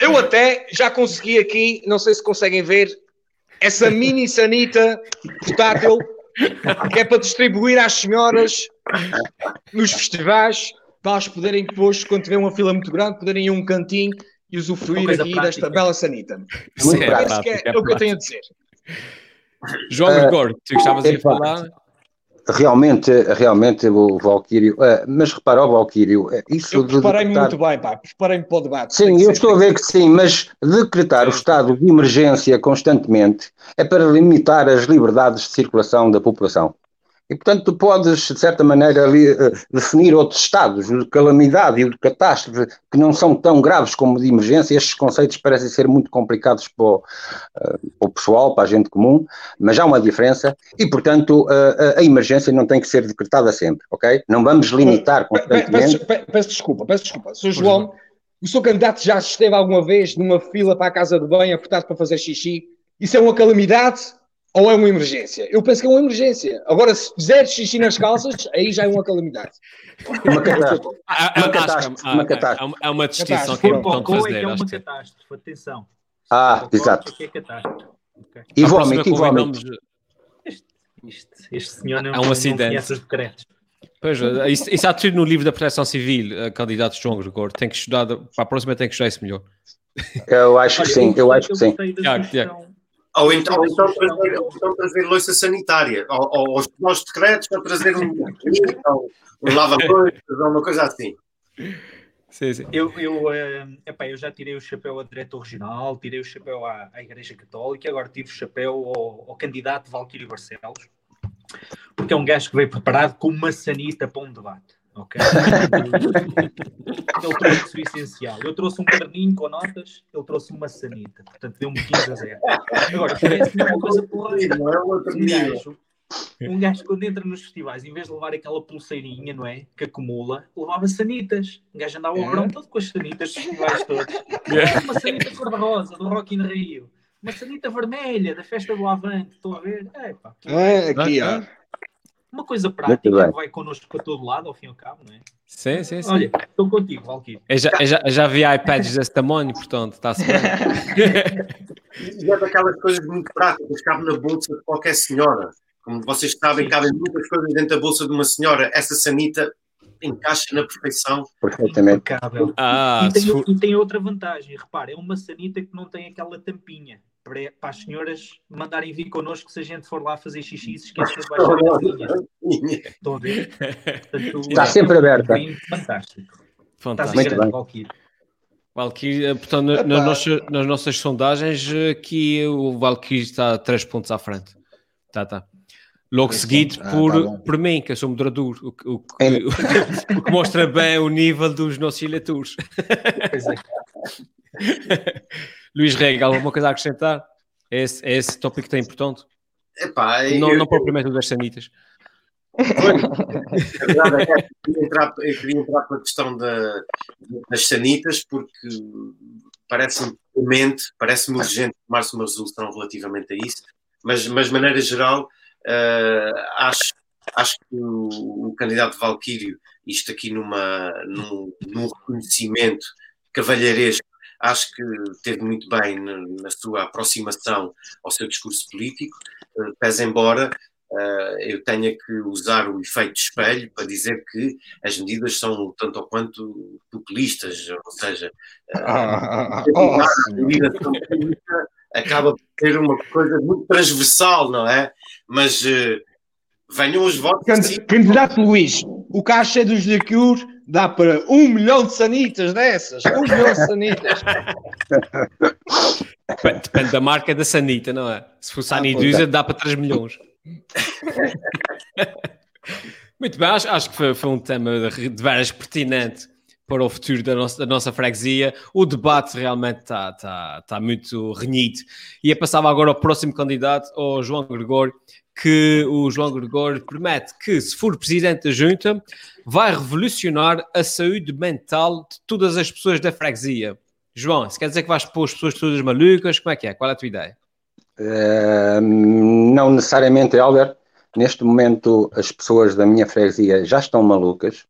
Eu até já consegui aqui, não sei se conseguem ver, essa mini sanita portátil que é para distribuir às senhoras nos festivais, para elas poderem depois, quando tiver uma fila muito grande, poderem ir a um cantinho e usufruir aqui prática. desta bela sanita. Isso Muito é é, é é o que eu tenho a dizer. João Gregor, tu estavas a falar. Realmente, realmente o Valquírio, eh, mas repara, ó Valquírio, eh, isso Eu de preparei-me decretar- muito bem, pá. Preparei-me para o debate. Sim, eu estou a ver que sim, mas decretar o estado de emergência constantemente é para limitar as liberdades de circulação da população. E, portanto, tu podes, de certa maneira, ali, eh, definir outros estados, o de calamidade e o de catástrofe, que não são tão graves como o de emergência. Estes conceitos parecem ser muito complicados para o, eh, para o pessoal, para a gente comum, mas há uma diferença e, portanto, eh, a- a emergência não tem que ser decretada sempre, ok? Não vamos limitar constantemente. Peço, pe- peço desculpa, peço desculpa. Sr. João, o seu candidato já esteve alguma vez numa fila para a casa de banho apertado para fazer xixi? Isso é uma calamidade ou é uma emergência? Eu penso que é uma emergência. Agora, se fizer xixi nas calças, aí já é uma calamidade. Uma catástrofe. Há- Uma há- catástrofe, acho que há- uma há- catástrofe. há- Há uma distinção Catástrofe. que é importante cocô é que fazer. é uma catástrofe, atenção. Ah, exato. é que é catástrofe. Ok. E À próxima vómito, e vómito. convidamos- Este, este senhor não, Há um não acidente. conhece os decretos. Pois, eh, isso, isso há tudo no livro da Proteção Civil, eh, candidato João Gregor. Tem que estudar, para a próxima tem que estudar isso melhor. Eu acho que sim, eu acho que sim. gostei da Tiago, sugestão. Ou então, ou então trazer, ou então trazer louça sanitária, ou, ou aos aos decretos, ou trazer um, ou um lava-coisas, ou uma coisa assim. Sim, sim. Eu, eu, eh, epá, eu já tirei o chapéu a diretor regional, tirei o chapéu à, à Igreja Católica e agora tiro o chapéu ao, ao candidato Valquírio Barcelos, porque é um gajo que veio preparado com uma sanita para um debate. Ok? ele trouxe o essencial. Eu trouxe um caderninho com notas, ele trouxe uma sanita. Portanto, deu-me 15 a 0. Agora, parece-me uma coisa porreira. Não é outro Um gajo, um gajo quando entra nos festivais, em vez de levar aquela pulseirinha, não é? Que acumula, levava sanitas. Um gajo andava ao É. verão todo com as sanitas dos festivais todos. Uma sanita cor-de-rosa, do Rock in Rio. Uma sanita vermelha, da festa do Avante. Estão a ver? É, pá, É, aqui, ó. Uma coisa prática que vai connosco para todo lado, ao fim e ao cabo, não é? Sim, sim, sim. Olha, estou contigo, Valkyrie. Eu já, eu já, eu já vi iPads desse tamanho, portanto, está-se bem. E é daquelas coisas muito práticas, cabe na bolsa de qualquer senhora. Como vocês sabem, Sim. cabem muitas coisas dentro da bolsa de uma senhora. Essa sanita encaixa na perfeição. Perfeitamente. Ah, e, tem, for- e tem outra vantagem, repare, é uma sanita que não tem aquela tampinha para, para as senhoras mandarem vir connosco se a gente for lá fazer xixi e se esquecer de baixar a casinha. Estão a ver? Está sempre é aberta. Fantástico. Fantástico. em Muito bem. Valkyrie. Eh, portanto, na- nas, nossas, nas nossas sondagens, eh, aqui o Valkyrie está 3 pontos à frente. Tá, tá. Logo seguido. Ah, por, tá por mim, que eu sou moderador, o, que- o, que- Ainda- o que mostra bem o nível dos nossos eleitores. Pois é. Luís Rega, alguma coisa a acrescentar? É esse, é esse tópico que tem importante? Epá, Não, eu- não propriamente o das sanitas. A verdade é que eu queria entrar, eu queria entrar pela questão da- das sanitas, porque parece-me demente, parece-me urgente tomar-se uma resolução relativamente a isso, mas, mas de maneira geral, eh, acho, acho que o, o candidato Valquírio, isto aqui numa, num, num reconhecimento cavalheiresco, acho que teve muito bem na, na sua aproximação ao seu discurso político, eh, pese embora eh, eu tenha que usar o efeito de espelho para dizer que as medidas são tanto ou quanto populistas, ou seja, Ah, ah, ah, oh, a medida pública acaba por ser uma coisa muito transversal, não é? Mas venham os votos. Can- sim. Candidato Luís, o caixa dos Liqueur dá para um milhão de sanitas dessas. Um milhão de sanitas. Depende, depende da marca da sanita, não é? Se for Sanidusa, dá para 3 milhões. Muito bem, acho, acho que foi, foi um tema de, de veras pertinente para o futuro da nossa, da nossa freguesia. O debate realmente está está está muito renhido. E eu passava agora ao próximo candidato, ao João Gregório, que o João Gregório promete que, se for presidente da junta, vai revolucionar a saúde mental de todas as pessoas da freguesia. João, se quer dizer que vais pôr as pessoas todas malucas, como é que é? Qual é a tua ideia? Eh, não necessariamente, Helder. Neste momento, as pessoas da minha freguesia já estão malucas.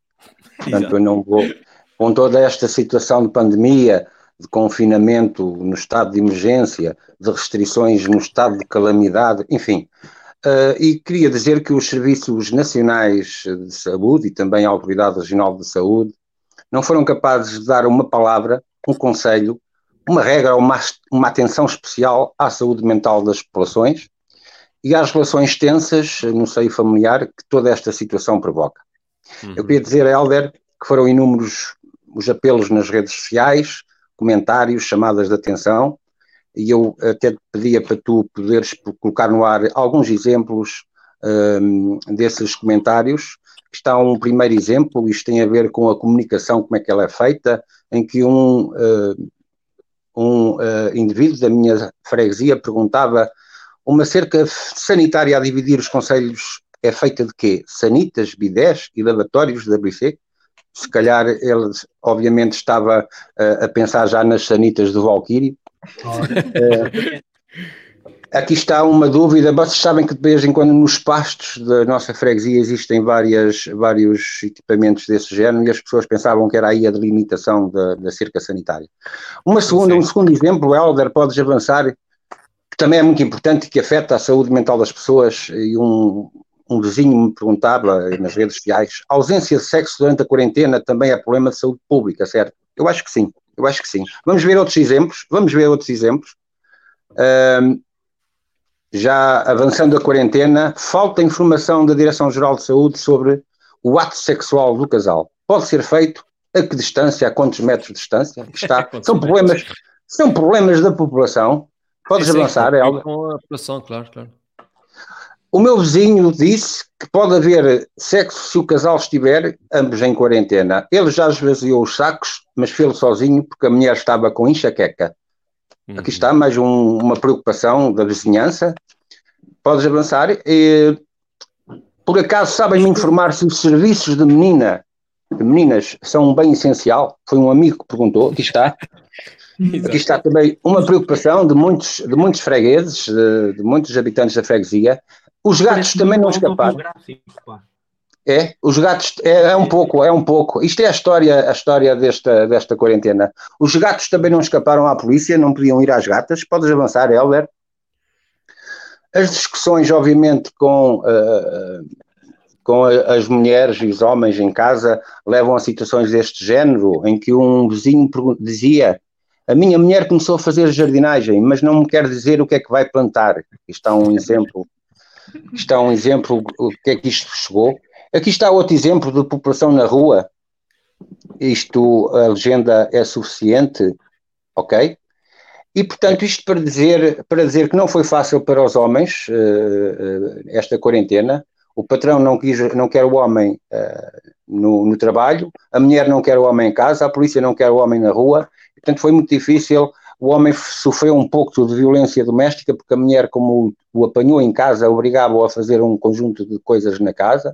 Portanto, eu não vou. Com toda esta situação de pandemia, de confinamento no estado de emergência, de restrições no estado de calamidade, enfim. Eh, e queria dizer que os serviços nacionais de saúde e também a Autoridade Regional de Saúde não foram capazes de dar uma palavra, um conselho, uma regra ou uma, uma atenção especial à saúde mental das populações e às relações tensas no seio familiar que toda esta situação provoca. Eu queria dizer, Helder, que foram inúmeros os apelos nas redes sociais, comentários, chamadas de atenção, e eu até te pedia para tu poderes colocar no ar alguns exemplos hum, desses comentários. Está um primeiro exemplo, isto tem a ver com a comunicação, como é que ela é feita, em que um, uh, um uh, indivíduo da minha freguesia perguntava uma cerca sanitária a dividir os conselhos é feita de quê? Sanitas, bidés e lavatórios da WC? Se calhar ele, obviamente, estava uh, a pensar já nas sanitas do Valkyrie. Uh, aqui está uma dúvida. Vocês sabem que de vez em quando nos pastos da nossa freguesia existem várias, vários equipamentos desse género e as pessoas pensavam que era aí a delimitação da, da cerca sanitária. Uma segunda, um segundo exemplo, Helder, podes avançar também é muito importante e que afeta a saúde mental das pessoas. E um, um vizinho me perguntava nas redes sociais: a ausência de sexo durante a quarentena também é problema de saúde pública, certo? Eu acho que sim, eu acho que sim. Vamos ver outros exemplos, vamos ver outros exemplos. Um, já avançando a quarentena, falta informação da Direção-Geral de Saúde sobre o ato sexual do casal. Pode ser feito a que distância, a quantos metros de distância? Está. são problemas, são problemas da população. Podes sim, avançar, sim, é Com a população, claro, claro. O meu vizinho disse que pode haver sexo se o casal estiver ambos em quarentena. Ele já esvaziou os sacos, mas fez sozinho porque a mulher estava com enxaqueca. Uhum. Aqui está mais um, uma preocupação da vizinhança. Podes avançar. E, por acaso sabem me informar se os serviços de menina, de meninas, são um bem essencial? Foi um amigo que perguntou. Aqui está. Aqui está também uma preocupação de muitos, de muitos fregueses, de, de muitos habitantes da freguesia. Os gatos também não escaparam. É, os gatos é, é, um pouco, é um pouco. Isto é a história, a história desta, desta quarentena. Os gatos também não escaparam à polícia, não podiam ir às gatas. Podes avançar, Helder. As discussões, obviamente, com, uh, com as mulheres e os homens em casa levam a situações deste género, em que um vizinho dizia: A minha mulher começou a fazer jardinagem, mas não me quer dizer o que é que vai plantar. Isto é um exemplo. É um exemplo o que é que isto chegou. Aqui está outro exemplo de população na rua. Isto, a legenda é suficiente, ok? E, portanto, isto para dizer, para dizer que não foi fácil para os homens uh, esta quarentena. O patrão não, quis, não quer o homem uh, no, no, trabalho, a mulher não quer o homem em casa, a polícia não quer o homem na rua. Portanto, foi muito difícil. O homem sofreu um pouco de violência doméstica, porque a mulher, como o, o apanhou em casa, obrigava-o a fazer um conjunto de coisas na casa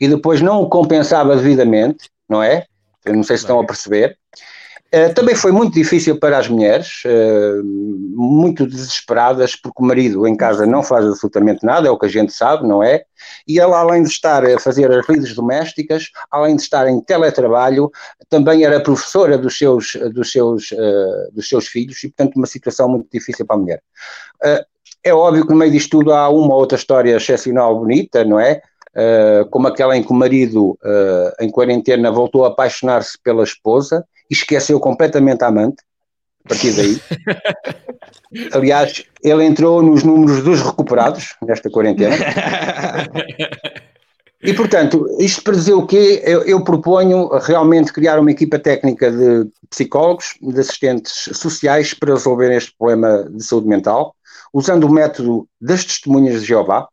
e depois não o compensava devidamente, não é? Eu não sei se estão a perceber. Uh, também foi muito difícil para as mulheres, uh, muito desesperadas, porque o marido em casa não faz absolutamente nada, é o que a gente sabe, não é? E ela, além de estar a fazer as lides domésticas, além de estar em teletrabalho, também era professora dos seus, dos seus, uh, dos seus filhos, e portanto uma situação muito difícil para a mulher. é óbvio que no meio disto tudo há uma outra história excepcional bonita, não é? uh, como aquela em que o marido, uh, em quarentena, voltou a apaixonar-se pela esposa esqueceu completamente a amante, a partir daí. Aliás, ele entrou nos números dos recuperados nesta quarentena. E, portanto, isto para dizer o quê? Eu, eu, proponho realmente criar uma equipa técnica de psicólogos, de assistentes sociais para resolver este problema de saúde mental, usando o método das testemunhas de Jeová,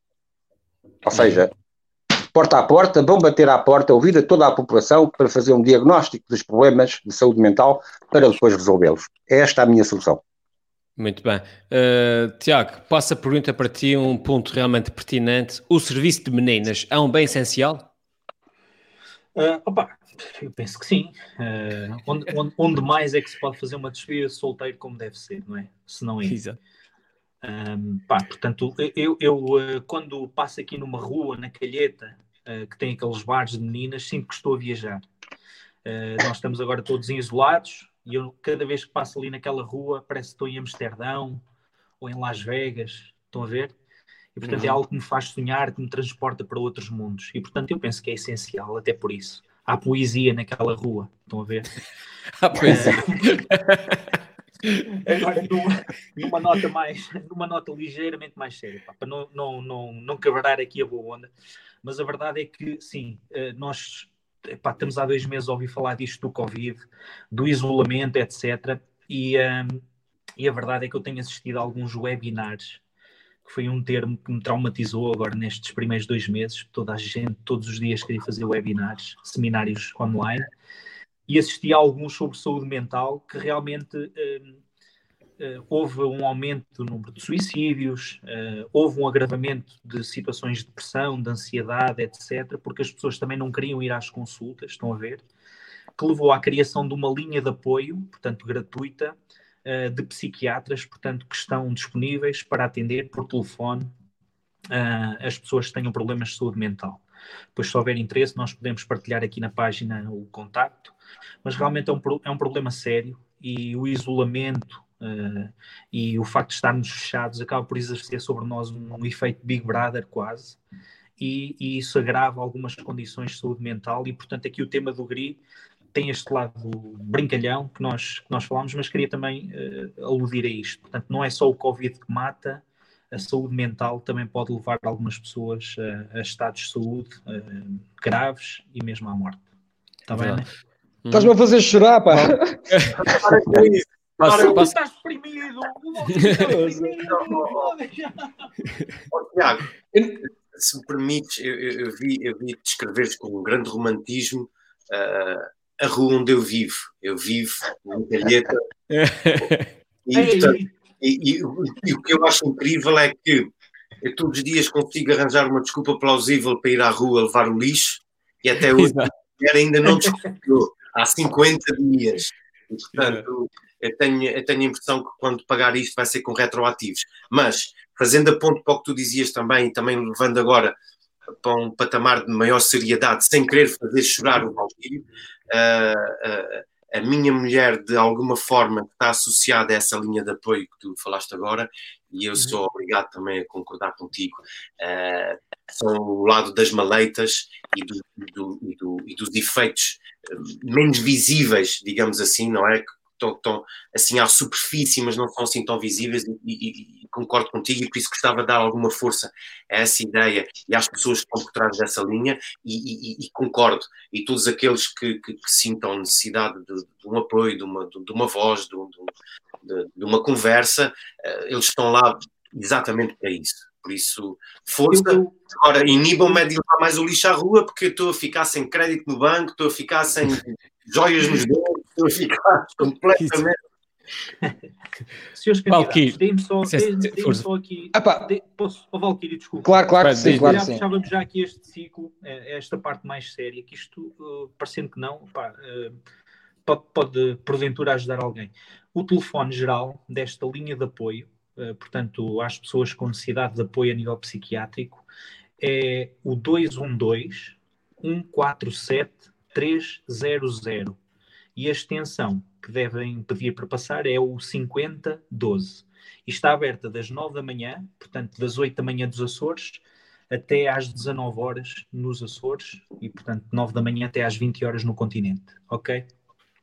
ou seja, porta a porta, vão bater à porta, ouvir a toda a população para fazer um diagnóstico dos problemas de saúde mental para depois resolvê-los. É esta a minha solução. Muito bem. Uh, Tiago, passo a pergunta para ti, um ponto realmente pertinente. O serviço de meninas é um bem essencial? Uh, opa, eu penso que sim. Uh, onde, onde, onde, mais é que se pode fazer uma despedida solteiro como deve ser, não é? Se não é. Exato. Um, pá, portanto, eu, eu, quando passo aqui numa rua, na Calheta, uh, que tem aqueles bares de meninas, sinto que estou a viajar. Uh, nós estamos agora todos isolados e eu, cada vez que passo ali naquela rua, parece que estou em Amsterdão ou em Las Vegas. Estão a ver? E, portanto, é uhum. é algo que me faz sonhar, que me transporta para outros mundos. E, portanto, eu penso que é essencial, até por isso. Há poesia naquela rua. Estão a ver? Há poesia. Agora, numa, numa, nota mais, numa nota ligeiramente mais séria, pá, para não, não, não, não quebrar aqui a boa onda, mas a verdade é que, sim, eh, nós epá, estamos há dois meses a ouvir falar disto do Covid, do isolamento, etc. E, um, ehm, e a verdade é que eu tenho assistido a alguns webinars, que foi um termo que me traumatizou agora nestes primeiros dois meses. Toda a gente, todos os dias, queria fazer webinars, seminários online, e assisti a alguns sobre saúde mental que realmente. Uh, uh, houve um aumento do número de suicídios, uh, houve um agravamento de situações de depressão, de ansiedade, etc., porque as pessoas também não queriam ir às consultas, estão a ver, que levou à criação de uma linha de apoio, portanto gratuita, uh, de psiquiatras, portanto, que estão disponíveis para atender por telefone as pessoas que tenham problemas de saúde mental. Pois, se houver interesse, nós podemos partilhar aqui na página o contacto, mas realmente é um, é um problema sério e o isolamento uh, e o facto de estarmos fechados acaba por exercer sobre nós um, um efeito Big Brother quase, e, e, isso agrava algumas condições de saúde mental, e portanto aqui o tema do GRI tem este lado brincalhão que nós, que nós falámos, mas queria também uh, aludir a isto. Portanto, não é só o Covid que mata, a saúde mental também pode levar algumas pessoas a, a estados de saúde uh, graves e mesmo à morte. Está bem, né? Estás-me a fazer chorar, pá. Para, tu estás deprimido. Tiago, se me permites, eu, eu, vi, eu vi descrever com um grande romantismo uh, a rua onde eu vivo. Eu vivo em Calheta. e, portanto, e, e, e, o que eu acho incrível é que eu todos os dias consigo arranjar uma desculpa plausível para ir à rua levar o lixo e até hoje ainda não descobriu há 50 dias. E, portanto, eu tenho, eu tenho a impressão que quando pagar isto vai ser com retroativos. Mas, fazendo a ponto para o que tu dizias também, e também levando agora para um patamar de maior seriedade, sem querer fazer chorar o Valkyrie, uh, uh, a minha mulher, de alguma forma, está associada a essa linha de apoio que tu falaste agora, e eu uhum. sou obrigado também a concordar contigo, uh, são o lado das maleitas e, do, do, e, do, e dos efeitos menos visíveis, digamos assim, não é? Estão, estão assim à superfície, mas não são assim tão visíveis, e, e, e, concordo contigo, e por isso gostava de dar alguma força a essa ideia e às pessoas que estão por trás dessa linha, e, e concordo. E todos aqueles que, que, que sintam necessidade de, de, um apoio, de uma, de, de uma voz, de, de, de, uma conversa, eh, eles estão lá exatamente para isso. Por isso, força. Agora, inibam-me de levar mais o lixo à rua porque estou a ficar sem crédito no banco, estou a ficar sem joias nos dedos, estou a ficar completamente. Senhores candidatos, dê-me só, dê só aqui. Ah, dê, posso, oh, Valkyrie, desculpa. Claro, claro que sim. Claro já sim. fechávamos já aqui este ciclo, eh, esta parte mais séria, que isto, uh, parecendo que não, pá, uh, pode, pode porventura ajudar alguém. O telefone geral desta linha de apoio eh, portanto, às pessoas com necessidade de apoio a nível psiquiátrico, é o 212 147 300. E a extensão que devem pedir para passar é o 5012. E está aberta das 9 da manhã, portanto, das 8 da manhã dos Açores, até às 19 horas nos Açores e, portanto, 9 da manhã até às 20 horas no continente, ok?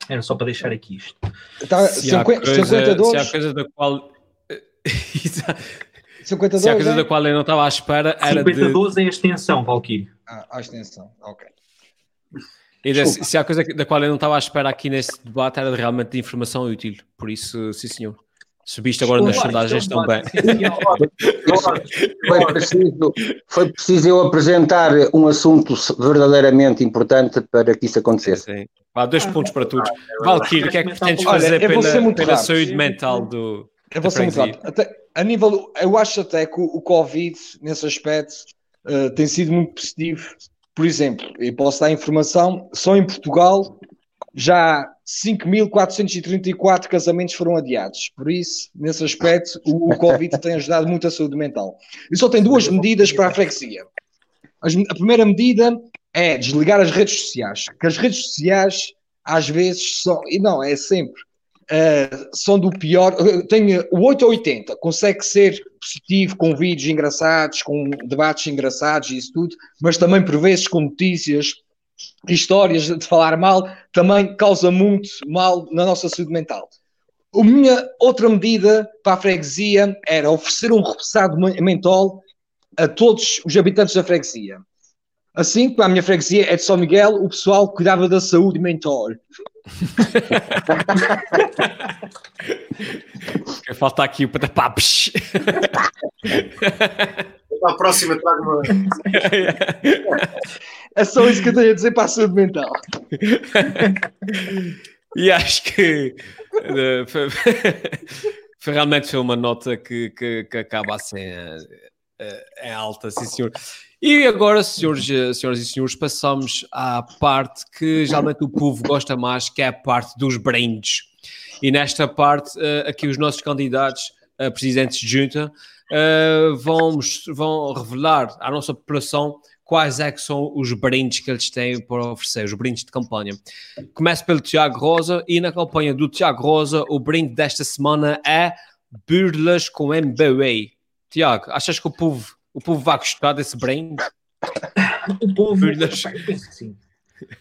Era só para deixar aqui isto. Tá, se, 50, há coisa, 52... se há coisa da qual 52, Se a coisa é? da qual eu não estava à espera era 52 de... é a extensão, Valkyrie. Ah, a extensão, ok. E de, se há coisa da qual eu não estava à espera aqui neste debate era de realmente de informação útil. Por isso, sim senhor. Subiste agora nas sondagens também. foi, preciso, foi preciso eu apresentar um assunto verdadeiramente importante para que isso acontecesse. Sim. Há dois pontos para todos. Valkyrie, o que é que pretendes fazer Olha, pela, pela saúde mental do, eu vou ser muito rápido. Até, a nível, eu acho até que o, o Covid, nesse aspecto, uh, tem sido muito positivo. Por exemplo, eu posso dar informação, só em Portugal já 5.434 casamentos foram adiados. Por isso, nesse aspecto, o, Covid tem ajudado muito a saúde mental. E só tem duas medidas para a freguesia. A primeira medida é desligar as redes sociais, que as redes sociais às vezes são, e não, é sempre, uh, são do pior. Tem o 8 ou 80, consegue ser positivo com vídeos engraçados, com debates engraçados e isso tudo, mas também por vezes com notícias, histórias de falar mal, também causa muito mal na nossa saúde mental. A minha outra medida para a freguesia era oferecer um repousado mentol a todos os habitantes da freguesia. Assim, como a minha freguesia é de São Miguel, o pessoal cuidava da saúde mental. Falta aqui o patapapes. Para a próxima trago uma. É só isso que eu tenho a dizer para a saúde mental. E acho que foi, foi, realmente foi uma nota que, que, que acaba assim uh, uh, em alta, sim senhor. E agora, senhores, senhoras e senhores, passamos à parte que geralmente o povo gosta mais, que é a parte dos brindes. E nesta parte, eh, aqui os nossos candidatos a presidentes de junta eh, vão, vão revelar à nossa população quais é que são os brindes que eles têm para oferecer, os brindes de campanha. Começo pelo Tiago Rosa e na campanha do Tiago Rosa o brinde desta semana é burlas com MBA. Tiago, achas que o povo, o povo vai gostar desse brinde? O povo, eu penso que sim.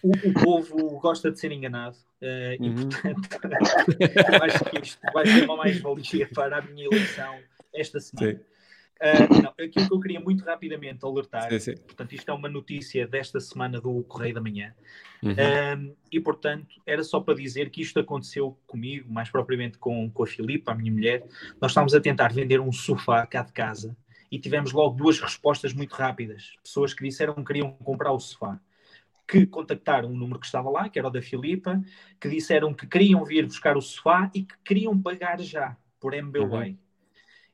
O, o povo gosta de ser enganado e, Uhum. portanto, eu acho que isto vai ser uma mais-valia para a minha eleição esta semana. Ah, não, aquilo que eu queria muito rapidamente alertar, Sim, sim. portanto, isto é uma notícia desta semana do Correio da Manhã, Uhum. Um, e portanto, era só para dizer que isto aconteceu comigo, mais propriamente com, com a Filipa, a minha mulher. Nós estávamos a tentar vender um sofá cá de casa e tivemos logo duas respostas muito rápidas. Pessoas que disseram que queriam comprar o sofá, que contactaram o número que estava lá, que era o da Filipa, que disseram que queriam vir buscar o sofá e que queriam pagar já por MBWay.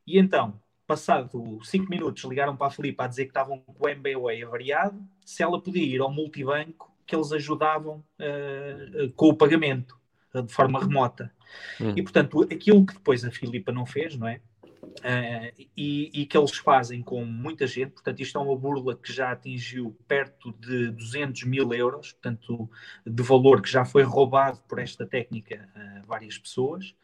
E então, passado cinco minutos, ligaram para a Filipa a dizer que estavam com o MBWay avariado, se ela podia ir ao multibanco, que eles ajudavam eh, com o pagamento eh, de forma remota. Hum. E portanto, aquilo que depois a Filipa não fez, não é? Eh, e, e que eles fazem com muita gente, portanto, isto é uma burla que já atingiu perto de 200 mil euros, portanto, de valor que já foi roubado por esta técnica a várias pessoas.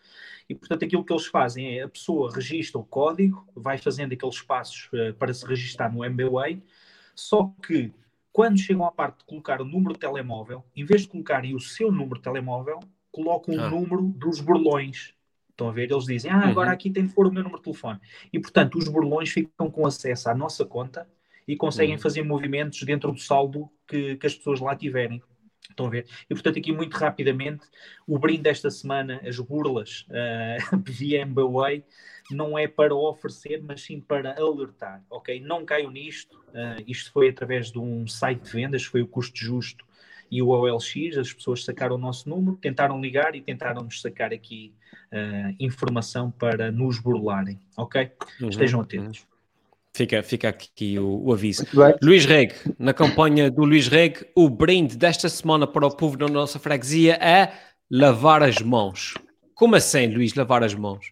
E, portanto, aquilo que eles fazem é a pessoa registra o código, vai fazendo aqueles passos eh, para se registrar no MBWay, só que quando chegam à parte de colocar o número de telemóvel, em vez de colocarem o seu número de telemóvel, colocam Ah. o número dos burlões. Estão a ver? Eles dizem, ah, agora Uhum. aqui tem de pôr o meu número de telefone. E, portanto, os burlões ficam com acesso à nossa conta e conseguem Uhum. fazer movimentos dentro do saldo que, que as pessoas lá tiverem. Estão a ver? E, portanto, aqui muito rapidamente, o brinde desta semana, as burlas eh, via MBWay, não é para oferecer, mas sim para alertar, ok? Não caiam nisto. eh, isto foi através de um site de vendas, foi o custo justo e o OLX. As pessoas sacaram o nosso número, tentaram ligar e tentaram nos sacar aqui eh, informação para nos burlarem, ok? Uhum. Estejam atentos. Fica, fica aqui o, o aviso. Luís Reg, na campanha do Luís Reg, o brinde desta semana para o povo da nossa freguesia é lavar as mãos. Como assim, Luís, lavar as mãos?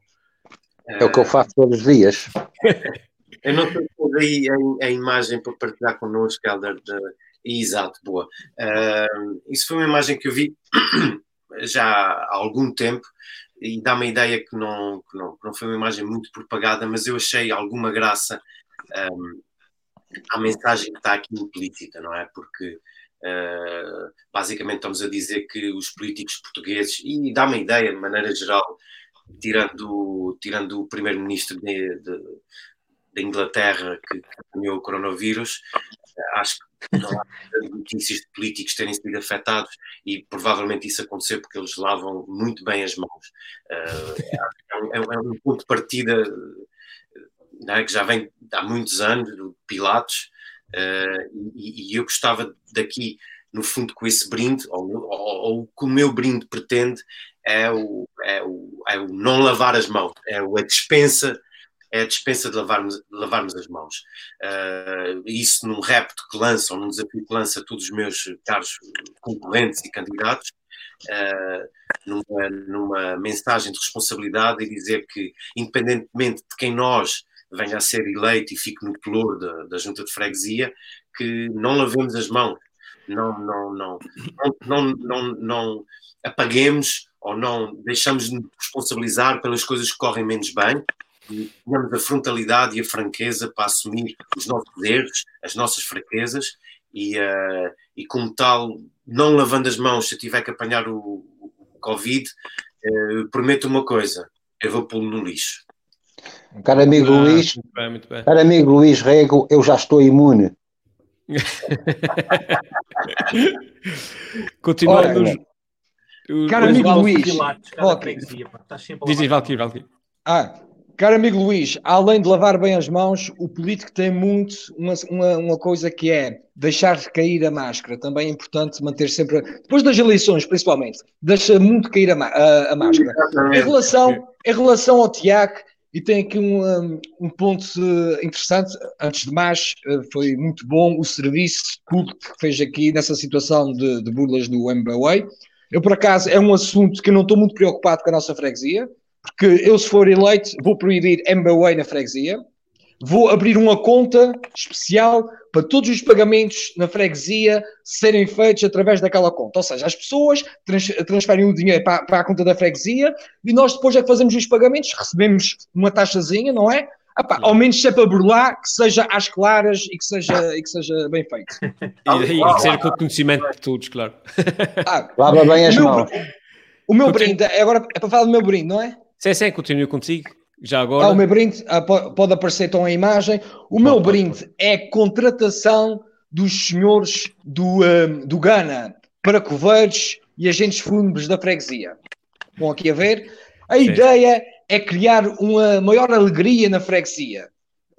É o que eu faço todos os dias. Eu não tenho aí a, a imagem para partilhar connosco, Helder. De... Exato, boa. Ah, isso foi uma imagem que eu vi já há algum tempo e dá-me a ideia que não, que, não, que não foi uma imagem muito propagada, mas eu achei alguma graça um, à mensagem que está aqui implícita, não é? Porque uh, basicamente estamos a dizer que os políticos portugueses, e dá-me a ideia, de maneira geral, tirando, tirando o primeiro-ministro da Inglaterra que, apanhou o coronavírus, acho que não há notícias de políticos terem sido afetados e provavelmente isso aconteceu porque eles lavam muito bem as mãos. Uh, é, um, é, um, ponto de partida é, que já vem há muitos anos, do Pilatos, uh, e, e, eu gostava daqui, no fundo, com esse brinde, ou, ou que o meu brinde pretende, é o, é, o, é o não lavar as mãos, é a dispensa é a dispensa de lavarmos, de lavarmos as mãos. Uh, isso num repto que lança, ou num desafio que lança todos os meus caros concorrentes e candidatos, uh, numa, numa, mensagem de responsabilidade e dizer que, independentemente de quem nós venha a ser eleito e fique no calor da, da junta de freguesia, que não lavemos as mãos, não, não, não, não, não, não, não apaguemos ou não deixamos de nos responsabilizar pelas coisas que correm menos bem, e tenhamos a frontalidade e a franqueza para assumir os nossos erros, as nossas fraquezas e, uh, e como tal, não lavando as mãos se eu tiver que apanhar o, o Covid, uh, prometo uma coisa, eu vou pô-lo no lixo. Caro amigo Ah, Luís, muito bem, muito bem. caro amigo Luís Rego, eu já estou imune. Continua Ora, nos. os- Caro os amigo Luís, Pilatos, cada ok. freguesia, pá, estás sempre a Diz, Valkyrie, Valkyrie. Ah, caro amigo Luís, além de lavar bem as mãos, o político tem muito uma, uma, uma coisa que é deixar cair a máscara. Também é importante manter sempre, depois das eleições principalmente, deixa muito cair a, a- a máscara. Em relação, em relação ao Tiago, e tem aqui um, um, ponto eh, interessante, antes de mais, eh, foi muito bom o serviço público que fez aqui nessa situação de, de burlas no MBWay. Eu, por acaso, é um assunto que eu não estou muito preocupado com a nossa freguesia, porque eu, se for eleito, vou proibir MBWay na freguesia, vou abrir uma conta especial para todos os pagamentos na freguesia serem feitos através daquela conta. Ou seja, as pessoas trans, transferem o dinheiro para, para, a conta da freguesia e nós depois é que fazemos os pagamentos, recebemos uma taxazinha, não é? Epá, ao menos se é para burlar, que seja às claras e que seja, e que seja bem feito. e, e que seja com conhecimento de todos, claro. Ah, Lava bem as mãos. O meu brinde, agora é para falar do meu brinde, não é? Sim, sim, continue contigo. Já agora. Ah, o meu brinde, ah, pode, pode aparecer então a imagem. O meu brinde é contratação dos senhores do, um, do Gana para coveiros e agentes fúnebres da freguesia. Vão aqui a ver. A Sim. ideia é criar uma maior alegria na freguesia.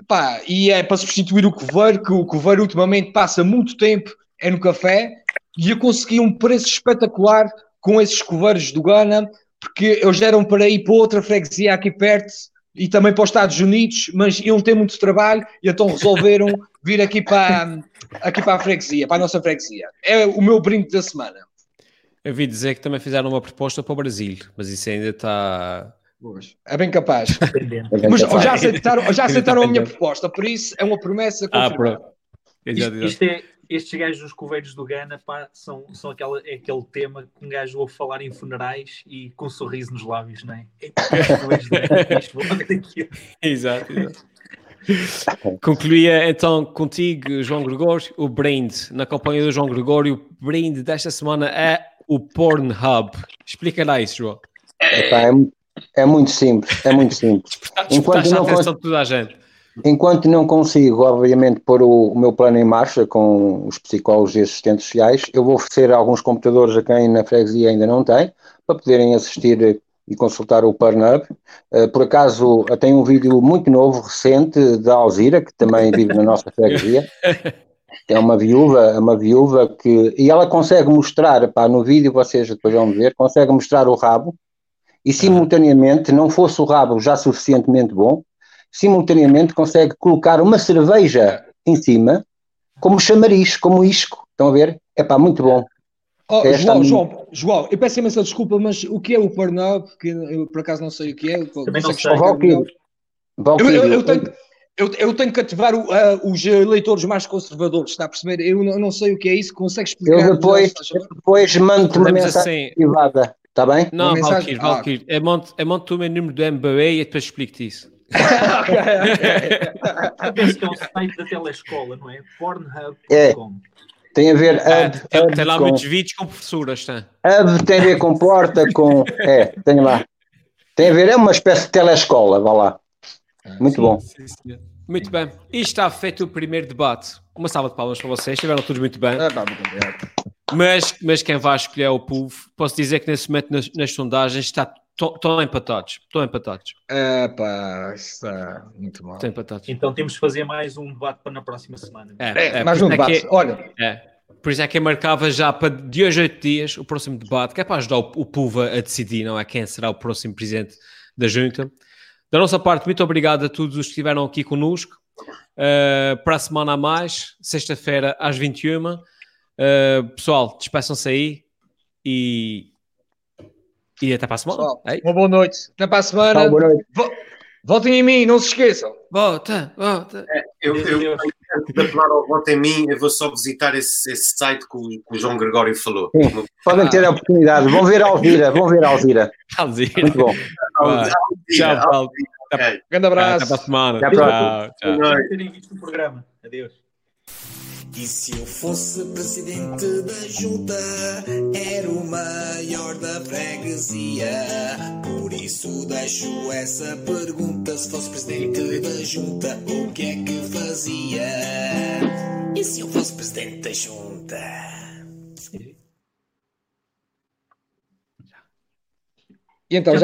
Pá, e é para substituir o coveiro, que o coveiro ultimamente passa muito tempo é no café, e eu consegui um preço espetacular com esses coveiros do Gana, porque eles eram para ir para outra freguesia aqui perto e também para os Estados Unidos, mas iam ter muito trabalho e então resolveram vir aqui para, aqui para a freguesia, para a nossa freguesia. É o meu brinde da semana. Eu vi dizer que também fizeram uma proposta para o Brasil, mas isso ainda está. É bem capaz. mas já aceitaram, já aceitaram a minha proposta, por isso é uma promessa. Ah, isto, isto é, estes gajos dos coveiros do Gana pá, são, são aquela, é aquele tema que um gajo ouve falar em funerais e com um sorriso nos lábios, não é? exato, exato. Concluía então contigo, João Gregório, o brinde na companhia do João Gregório. O brinde desta semana é o Pornhub. Explica lá isso, João. É, é, muito simples, é muito simples. Enquanto não, cons... Enquanto não consigo, obviamente, pôr o, o, meu plano em marcha com os psicólogos e assistentes sociais, eu vou oferecer alguns computadores a quem na freguesia ainda não tem, para poderem assistir e consultar o Pornhub. Uh, por acaso, tem um vídeo muito novo, recente, da Alzira, que também vive na nossa freguesia. É uma viúva, uma viúva que. E ela consegue mostrar, pá, no vídeo, vocês depois vão ver, consegue mostrar o rabo e simultaneamente, não fosse o rabo já suficientemente bom, simultaneamente consegue colocar uma cerveja em cima, como chamariz, como isco. Estão a ver? É pá, muito bom. Oh, é João, João, João, eu peço imensa desculpa, mas o que é o Pornhub? Que eu por acaso não sei o que é. Também não sei. Eu, eu, eu, tenho, eu, eu, tenho que ativar o, uh, os leitores mais conservadores, está a perceber? Eu não, não sei o que é isso, consegue explicar? Eu depois, depois mando-te uma mensagem assim... privada, está bem? Não, Valkyrie, Valkyrie, ah. é monte, é monte o meu número do MBA e depois explico-te isso Penso que é um site da telescola, não é? Pornhub.com. É. Tem a ver. É, hub, tem, tem lá com... muitos vídeos com professoras, tá? Hub tem a ver com porta, com. É, tem lá. Tem a ver, é uma espécie de telescola, vá lá. Muito sim, bom. Sim, sim. Muito bem. E está feito o primeiro debate. Uma salva de palmas para vocês, estiveram todos muito bem. Mas, mas quem vai escolher é o povo. Posso dizer que nesse momento nas, nas sondagens está Estão empatados. Estão empatados. É pá, está muito mal. Estão empatados. Então temos de fazer mais um debate para na próxima semana. É, é, é mais um debate. É, Olha. É. Por isso é que eu marcava já para de hoje a oito dias o próximo debate, que é para ajudar o, o povo a decidir, não é? Quem será o próximo presidente da Junta. Da nossa parte, muito obrigado a todos os que estiveram aqui conosco. Uh, para a semana a mais, sexta-feira às 21. Uh, eh, pessoal, despeçam-se aí e e até para a semana. uma boa noite. Até para a semana. boa noite. Votem em mim, não se esqueçam. Vota, vota. É, eu, eu, antes de apelar ao voto em mim, eu vou só visitar esse, esse site que o, que o João Gregório falou. Sim, podem ter a oportunidade. Vão ver a Alvira, vão ver a Alvira. Alzira. Muito bom. Alzira, Tchau, Paulo. Grande abraço. Até para a semana. Até tchau, tchau. Boa noite. programa. Adeus. E se eu fosse presidente da junta, era o maior da freguesia. Por isso deixo essa pergunta: se fosse presidente da junta, o que é que fazia? E se eu fosse presidente da junta? E então,